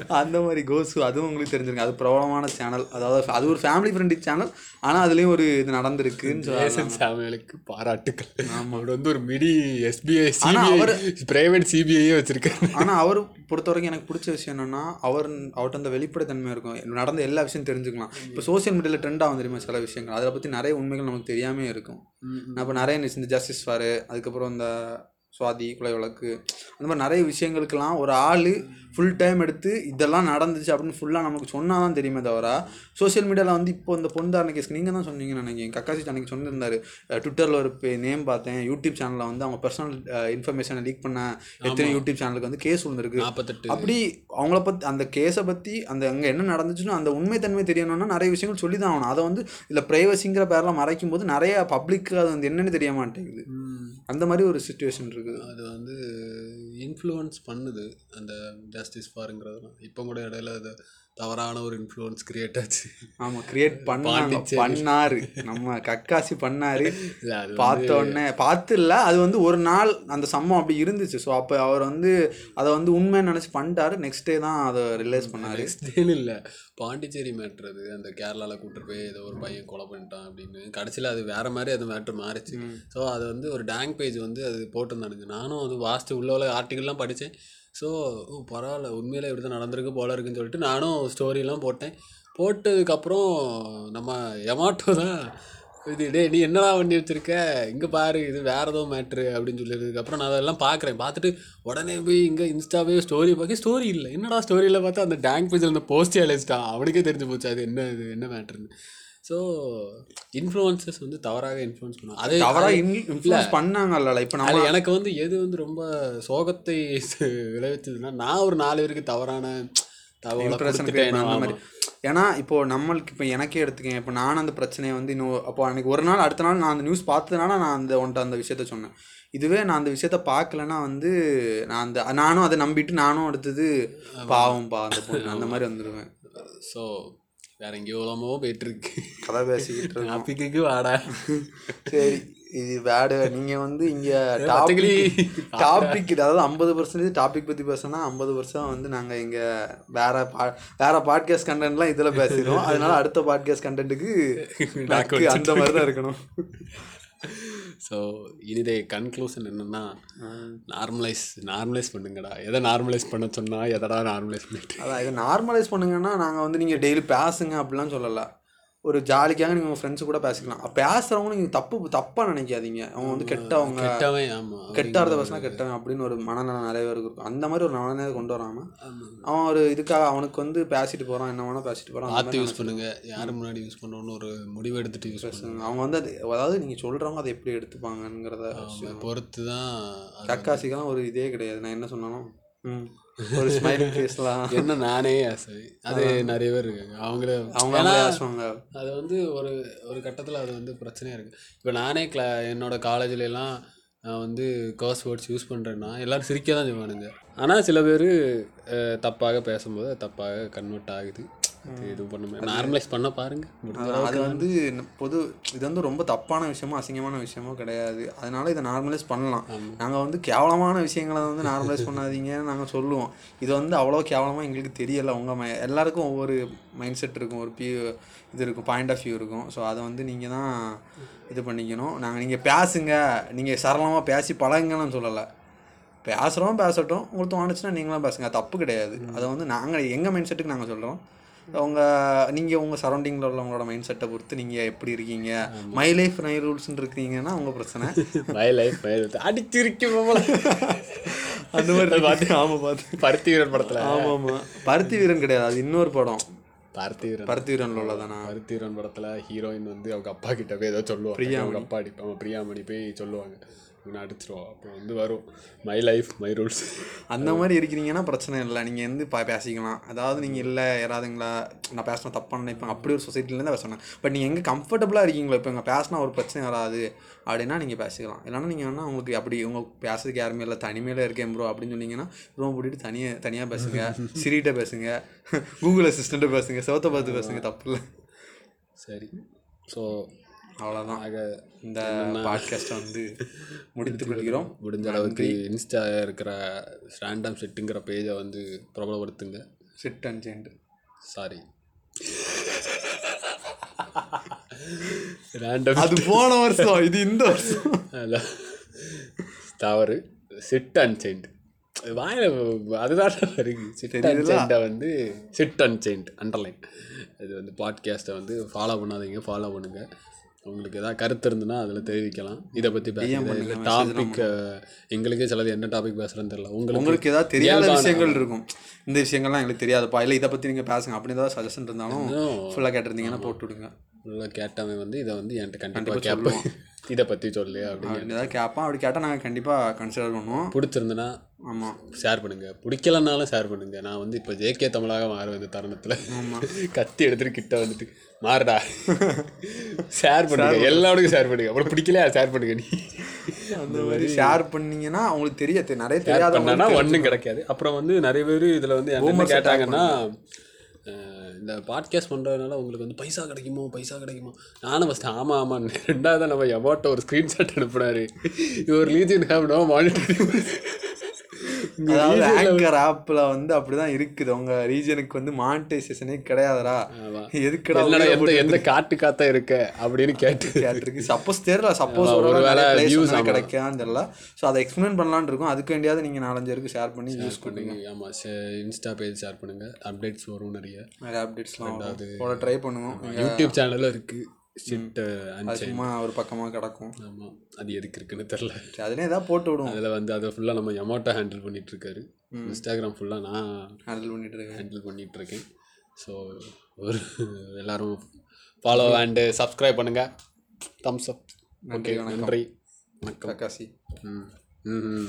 Speaker 1: அந்த மாதிரி கோசு அதுவும் உங்களுக்கு தெரிஞ்சிருக்கு அது பிரபலமான சேனல் அதாவது அது ஒரு ஃபேமிலி ஃப்ரெண்ட்லி சேனல் ஆனால் அதுலேயும் ஒரு இது நடந்திருக்குன்னு சொல்லலாம்.
Speaker 2: ஜேசன் சாமுவேலுக்கு பாராட்டுக்கள். அவர் வந்து ஒரு மிடி எஸ்பிஐ
Speaker 1: அவரு-
Speaker 2: பிரைவேட் சிபிஐயே வச்சிருக்காரு.
Speaker 1: ஆனால் அவர் பொறுத்த வரைக்கும் எனக்கு பிடிச்ச விஷயம் என்னன்னா அவர் அவர்கிட்ட அந்த வெளிப்படைத்தன்மை இருக்கும். நடந்த எல்லா விஷயம் தெரிஞ்சுக்கலாம். இப்போ சோஷியல் மீடியாவில் ட்ரெண்ட் ஆகும் தெரியுமா சில விஷயங்கள்? அதை பற்றி நிறைய உண்மைகள் நமக்கு தெரியாமே இருக்கும். நான் இப்போ நிறைய இந்த ஜஸ்டிஸ் ஃபாரு அதுக்கப்புறம் இந்த சுவாதி கொலை வழக்கு அந்த மாதிரி நிறைய விஷயங்களுக்கெல்லாம் ஒரு ஆள் ஃபுல் டைம் எடுத்து இதெல்லாம் நடந்துச்சு அப்படின்னு ஃபுல்லாக நமக்கு சொன்னால் தான் தெரியுமே தவிர சோஷியல் மீடியாவில் வந்து இப்போ இந்த பொந்தாரண கேஸ் நீங்கள் தான் சொன்னீங்கன்னு நினைக்கிறேன். கக்காசி அன்னைக்கு சொன்னிருந்தாரு. ட்விட்டரில் ஒரு நேம் பார்த்தேன். யூடியூப் சேனலில் வந்து அவங்க பர்சனல் இன்ஃபர்மேஷனை லீக் பண்ண எத்தனை யூடியூப் சேனலுக்கு வந்து கேஸ் விழுந்திருக்கு. அப்படி அவங்கள பற்றி அந்த கேஸை பற்றி அந்த அங்கே என்ன நடந்துச்சுன்னு அந்த உண்மைத்தன்மை தெரியணும்னா நிறைய விஷயங்கள் சொல்லி தான் ஆகணும். அதை வந்து இல்லை ப்ரைவசிங்கிற பேரில் மறைக்கும் போது நிறைய பப்ளிக்கு அது வந்து என்னன்னு தெரிய மாட்டேங்குது. அந்த மாதிரி ஒரு சுச்சுவேஷன் இருக்குது
Speaker 2: அது வந்து இன்ஃப்ளூயன்ஸ் பண்ணுது அந்த ஜஸ்டிஸ் ஃபாருங்கிறதுலாம் இப்போ கூட இடையில அது தவறான ஒரு இன்ஃப்ளூயன்ஸ் கிரியேட் ஆச்சு.
Speaker 1: ஆமாம் கிரியேட் பண்ணாங்க. பண்ணாரு. நம்ம கக்காசி பண்ணாரு.
Speaker 2: இல்ல, அது
Speaker 1: பார்த்த உடனே பார்த்து இல்லை அது வந்து ஒரு நாள் அந்த சம்பவம் அப்படி இருந்துச்சு. ஸோ அப்போ அவர் வந்து அதை வந்து உண்மைன்னு நினச்சி பண்ணிட்டாரு. நெக்ஸ்ட் டே தான் அதை ரிலைஸ் பண்ணாரு.
Speaker 2: நெக்ஸ்ட் இல்லை. பாண்டிச்சேரி மேட்ரு அது அந்த கேரளாவில் கூட்டிட்டு போய் ஏதோ ஒரு பையன் கொலை பண்ணிட்டான் அப்படின்னு. கடைசியில் அது வேற மாதிரி அது மேட்ரு மாறிச்சு. ஸோ அது வந்து ஒரு டேங்க் பேஜ் வந்து அது போட்டிருந்தானுங்க. நானும் அது வாசித்து உள்ள உள்ள ஆர்டிக்கல்லாம் படித்தேன் ஸோ ஓ பரவாயில்ல. உண்மையிலே இப்படி தான் நடந்திருக்கு போல இருக்குன்னு சொல்லிட்டு நானும் ஸ்டோரியெலாம் போட்டேன். போட்டதுக்கப்புறம் நம்ம எமாட்டோ தான் இது டேய் நீ என்னடா பண்ணி வச்சிருக்க? இங்கே பாரு இது வேறு ஏதோ மேட்ரு அப்படின்னு சொல்லியதுக்கப்புறம் நான் அதெல்லாம் பார்க்குறேன் பார்த்துட்டு உடனே போய் இங்கே இன்ஸ்டாவே ஸ்டோரி பார்க்க ஸ்டோரி இல்லை. என்னடா ஸ்டோரியில் பார்த்தா அந்த டேங்க் பேஜில் அந்த போஸ்டே அழைச்சிட்டான் அவனுக்கே தெரிஞ்சு போச்சு அது என்ன இது என்ன மேட்ருன்னு ஸோ இன்ஃப்ளூயன்சஸ் வந்து தவறாக இன்ஃப்ளூயன்ஸ் பண்ணுவாங்க. அதே அதே-
Speaker 1: இன்ஃப்ளூயன்ஸ் பண்ணாங்கல்ல இப்போ
Speaker 2: அது எனக்கு வந்து எது வந்து ரொம்ப சோகத்தை விளைவிச்சதுன்னா நான் ஒரு நாலு பேருக்கு தவறான தகவலை
Speaker 1: அந்த ஏன்னா இப்போ நம்மளுக்கு இப்போ எனக்கே எடுத்துக்கேன் இப்போ நான் அந்த பிரச்சனையை வந்து இன்னும் அப்போ அன்னைக்கு ஒரு நாள் அடுத்த நாள் நான் அந்த நியூஸ் பார்த்ததுனால நான் அந்த உன்ட்ட அந்த விஷயத்த சொன்னேன். இதுவே நான் அந்த விஷயத்த பார்க்கலன்னா வந்து நான் அந்த நானும் அதை நம்பிட்டு நானும் அடுத்தது பாவம்பா அந்த பொண்ணு அந்த மாதிரி வந்துடுவேன்
Speaker 2: ஸோ வேற எங்கேயோ இல்லாமோ போயிட்டு இருக்கு
Speaker 1: கதை பேசிக்கிட்டு
Speaker 2: டாபிக்கு வாடா.
Speaker 1: சரி இது வேடு நீங்க வந்து இங்க. டாபிக் டாபிக் அதாவது ஐம்பது பர்சன்டேஜ் டாபிக் பத்தி பேசினா ஐம்பது பர்சன்ட் வந்து நாங்க இங்க வேற பா வேற பாட்காஸ்ட் கண்டென்ட்லாம் இதுல பேசிடுவோம். அதனால அடுத்த பாட்காஸ்ட் கண்டென்ட்டுக்கு அந்த மாதிரி தான் இருக்கணும்.
Speaker 2: ஸோ இனிதே கன்க்ளூஷன் என்னென்னா நார்மலைஸ் நார்மலைஸ் பண்ணுங்கடா. எதை நார்மலைஸ் பண்ண சொன்னால் எதடா நார்மலைஸ் பண்ணிட்டு?
Speaker 1: அதான் இதை நார்மலைஸ் பண்ணுங்கன்னா நாங்கள் வந்து நீங்கள் டெய்லி பேசுங்க அப்படிலாம் சொல்லலை. ஒரு ஜாலிக்காக நீங்கள் உங்கள் ஃப்ரெண்ட்ஸ் கூட பேசிக்கலாம். பேசுகிறவங்க நீங்கள் தப்பு தப்பாக நினைக்காதீங்க. அவங்க வந்து கெட்டவங்க. கெட்டார்த்த பேசினா கெட்டவன் அப்படின்னு ஒரு மனநலம் நிறைய பேருக்கு இருக்கும். அந்த மாதிரி ஒரு மனநிலை கொண்டு வராமல். அவன் ஒரு இதுக்காக அவனுக்கு வந்து பேசிட்டு போகிறான் என்ன வேணால் பேசிட்டு போகிறான்
Speaker 2: பார்த்து யூஸ் பண்ணுங்க. யாரு முன்னாடி யூஸ் பண்ணணும்னு ஒரு முடிவு எடுத்துட்டு யூஸ் பண்ணுங்க.
Speaker 1: அவங்க வந்து அது அதாவது நீங்கள் சொல்கிறவங்க அதை எப்படி எடுத்துப்பாங்கங்கிறத
Speaker 2: பொறுத்து தான் அது
Speaker 1: கக்காசிக்கெல்லாம் ஒரு இதே கிடையாது. நான் என்ன சொன்னாலும் ம். ஒரு ஸ்மைலிங் ஃபேஸ்லாம்
Speaker 2: என்ன நானே ஆசை. அது நிறைய பேர் இருக்காங்க. அவங்களே
Speaker 1: அவங்க அவங்களே ஆசுவாங்க
Speaker 2: அது வந்து ஒரு ஒரு கட்டத்தில் அது வந்து பிரச்சனையாக இருக்குது இப்போ நானே கிளா என்னோட காலேஜ்ல எல்லாம் நான் வந்து கர்ஸ் வேர்ட்ஸ் யூஸ் பண்ணுறேன்னா எல்லோரும் சிரிக்க தான் செய்வானுங்க. ஆனால் சில பேர் தப்பாக பேசும்போது தப்பாக கன்வெர்ட் ஆகுது. அது எதுவும் பண்ண நார்மலைஸ் பண்ண பாருங்க.
Speaker 1: அது- வந்து பொது இது வந்து ரொம்ப தப்பான விஷயமோ அசிங்கமான விஷயமோ கிடையாது. அதனால இதை நார்மலைஸ் பண்ணலாம். நாங்கள் வந்து கேவலமான விஷயங்களை வந்து நார்மலைஸ் பண்ணாதீங்கன்னு நாங்கள் சொல்லுவோம். இது வந்து அவ்வளோ கேவலமாக எங்களுக்கு தெரியலை. உங்கள் மை எல்லாருக்கும் ஒவ்வொரு மைண்ட் செட் இருக்கும். ஒரு பியூ இது இருக்கும். பாயிண்ட் ஆஃப் வியூ இருக்கும். ஸோ அதை வந்து நீங்கள் தான் இது பண்ணிக்கணும். நாங்கள் நீங்கள் பேசுங்க. நீங்கள் சரளமாக பேசி பழகுங்கன்னு சொல்லலை. பேசுகிறோம் பேசட்டும். உங்களுக்கு தோணுச்சுன்னா நீங்களும் பேசுங்க. தப்பு கிடையாது. அதை வந்து நாங்கள் எங்கள் மைண்ட் செட்டுக்கு நாங்கள் சொல்கிறோம் உங்கள் நீங்கள் உங்கள் சரௌண்டிங்கில் உள்ளவங்களோட மைண்ட் செட்டை பொறுத்து நீங்கள் எப்படி இருக்கீங்க? மை லைஃப் நை ரூல்ஸ்னு இருக்கீங்கன்னா உங்கள் பிரச்சனை.
Speaker 2: மை லைஃப் அடிச்சிருக்கேன் போல.
Speaker 1: அந்த மாதிரி பார்த்து ஆமாம் பார்த்து
Speaker 2: பருத்தி வீரன் படத்துல.
Speaker 1: ஆமாம் ஆமாம் பருத்தி வீரன் கிடையாது அது இன்னொரு படம்.
Speaker 2: பருத்தி வீரன்
Speaker 1: பருத்தி வீரனில் உள்ளதானா?
Speaker 2: பருத்தி வீரன் படத்துல ஹீரோயின் வந்து அவங்க அப்பா கிட்ட போய் ஏதோ சொல்லுவாங்க. அவங்க அப்பா அடி அவன் பிரியாமணி போய் சொல்லுவாங்க. இவனை அடிச்சிருவான் அப்போ வந்து வரும். மை லைஃப் மை ரூல்ஸ்
Speaker 1: அந்த மாதிரி இருக்கிறீங்கன்னா பிரச்சனை இல்லை. நீங்கள் வந்து பா பேசிக்கலாம். அதாவது நீங்கள் இல்லை யாராவதுங்களா நான் பேசினா தப்பாக நினைப்பேன் அப்படி ஒரு சொசைட்டிலேருந்து பேசணும். பட் நீங்கள் எங்கே கம்ஃபர்டபுளாக இருக்கீங்களோ இப்போ இங்கே பேசினா ஒரு பிரச்சனை வராது. அப்படின்னா நீங்கள் பேசிக்கலாம். இல்லைன்னா நீங்கள் வேணால் உங்களுக்கு அப்படி உங்க பேசுறதுக்கு யாருமே இல்லை. தனிமையில் இருக்கேன் ப்ரோ அப்படின்னு சொன்னீங்கன்னா ரூம் போட்டுட்டு தனியாக தனியாக பேசுங்க. சிரிகிட்ட பேசுங்க. கூகுள் அசிஸ்டண்ட்டை பேசுங்க. சிவத்தை பார்த்து பேசுங்க. தப்பு இல்லை.
Speaker 2: சரி. ஸோ
Speaker 1: அவ்வளோதான்
Speaker 2: ஆக
Speaker 1: இந்த பாட்காஸ்ட்டை வந்து முடித்துக் கொள்கிறோம்
Speaker 2: முடிஞ்ச அளவுக்கு இன்ஸ்டா இருக்கிற ரேண்டம் செட்டுங்கிற பேஜை வந்து பிரபலப்படுத்துங்க.
Speaker 1: சிட் அண்ட் சேண்டு
Speaker 2: சாரி ரேண்டம்
Speaker 1: அது போன வருஷம். இது இந்த வருஷம்.
Speaker 2: தவறு. சிட் அண்ட் செயின்ட் வாயில அதுதான் இருக்கு சிட் அண்ட் செயின்டை வந்து சிட் அண்ட் செயின்ட் அண்டர்லைன் இது வந்து பாட்காஸ்ட்டை வந்து ஃபாலோ பண்ணாதீங்க ஃபாலோ பண்ணுங்க. உங்களுக்கு ஏதாவது கருத்து இருந்துன்னா அதில் தெரிவிக்கலாம். இதை பற்றி பேசுங்க டாபிக் எங்களுக்கே சிலது என்ன டாபிக் பேசுகிறேன்னு தெரியல. உங்களுக்கு
Speaker 1: உங்களுக்கு ஏதாவது தெரியாத விஷயங்கள் இருக்கும். இந்த விஷயங்கள்லாம் எங்களுக்கு தெரியாதுப்பா. இல்லை இதை பற்றி நீங்கள் பேசுங்க. அப்படி ஏதாவது சஜஷன் இருந்தாலும் ஃபுல்லாக கேட்டிருந்தீங்கன்னா போட்டு விடுங்க.
Speaker 2: நல்லா கேட்டவன் வந்து இதை வந்து என்கிட்ட கண்டிப்பாக கேட்பேன் இதை பற்றி சொல்லு அப்படின்னு
Speaker 1: அப்படி ஏதாவது கேட்பான். அப்படி கேட்டால் நாங்கள் கண்டிப்பாக கன்சிடர் பண்ணுவோம்.
Speaker 2: பிடிச்சிருந்துன்னா
Speaker 1: ஆமாம்
Speaker 2: ஷேர் பண்ணுங்க. பிடிக்கலனாலும் ஷேர் பண்ணுங்க. நான் வந்து இப்போ ஜேகே தமிழாக மாறுவேன் இந்த தருணத்தில். கத்தி எடுத்துட்டு கிட்ட வந்துட்டு மாறுடா. ஷேர் பண்ணுங்க. எல்லாருக்கும் ஷேர் பண்ணுங்க. அப்புறம் பிடிக்கலையா? ஷேர் பண்ணுங்க நீ.
Speaker 1: அந்த மாதிரி ஷேர் பண்ணீங்கன்னா உங்களுக்கு தெரிய தெ- நிறைய தெரியாத
Speaker 2: ஒன்றும் கிடைக்காது. அப்புறம் வந்து நிறைய பேர் இதில் வந்து கேட்டாங்கன்னா இந்த பாட்காஸ்ட் பண்ணுறதுனால உங்களுக்கு வந்து பைசா கிடைக்குமோ பைசா கிடைக்குமோ? நானும் ஃபஸ்ட்டு ஆமாம் ஆமாம் ரெண்டாவது நம்ம எவாட்ட ஒரு ஸ்க்ரீன்ஷாட் அனுப்புனாரு. ஒரு லீஜன் ஹேவ் நோ மானிட்டரிங்
Speaker 1: அதாவது ஆங்கர் ஆப்பில் வந்து அப்படிதான் இருக்குது. உங்க ரீஜனுக்கு வந்து மானிட்டைசேஷனே கிடையாதுடா. எதுக்குடா
Speaker 2: எந்த எந்த காட்டு காத்தா இருக்க? அப்படின்னு கேட்டு
Speaker 1: கேட்டிருக்கு. சப்போஸ் தெரியல சப்போஸ் ஒரு. கிடைக்கான்னு தெரியல. ஸோ அதை எக்ஸ்பிளைன் பண்ணலான்னு இருக்கும். அதுக்கு வேண்டியாவது நீங்கள் நாலஞ்சு பேருக்கு ஷேர் பண்ணி யூஸ்
Speaker 2: பண்ணுங்க. ஆமாம் இன்ஸ்டா பேஜ் ஷேர் பண்ணுங்க. அப்டேட்ஸ் வரும் நிறைய.
Speaker 1: நிறைய அப்டேட்ஸ்லாம் போட ட்ரை பண்ணுவோம்.
Speaker 2: யூடியூப் சேனலும் இருக்கு. ஷிட் அண்ட்
Speaker 1: சும்மா ஒரு பக்கமாக கிடக்கும்.
Speaker 2: ஆமாம் அது எதுக்கு இருக்குன்னு தெரில
Speaker 1: சரி, அதுலயே ஏதாவது போட்டு விடுவோம்.
Speaker 2: அதில் வந்து அதை ஃபுல்லாக நம்ம எமோட்டோ ஹேண்டில் பண்ணிட்டு இருக்காரு இன்ஸ்டாகிராம் ஃபுல்லாக நான்
Speaker 1: ஹேண்டில் பண்ணிட்டு இருக்கேன்
Speaker 2: ஹேண்டில் பண்ணிட்டு இருக்கேன் ஸோ ஒரு எல்லாரும் ஃபாலோ அண்டு சப்ஸ்கிரைப் பண்ணுங்க. தம்ஸ் அப் ஓகே நன்றி. வணக்கம்.
Speaker 1: கக்காசி
Speaker 2: ம் ம்.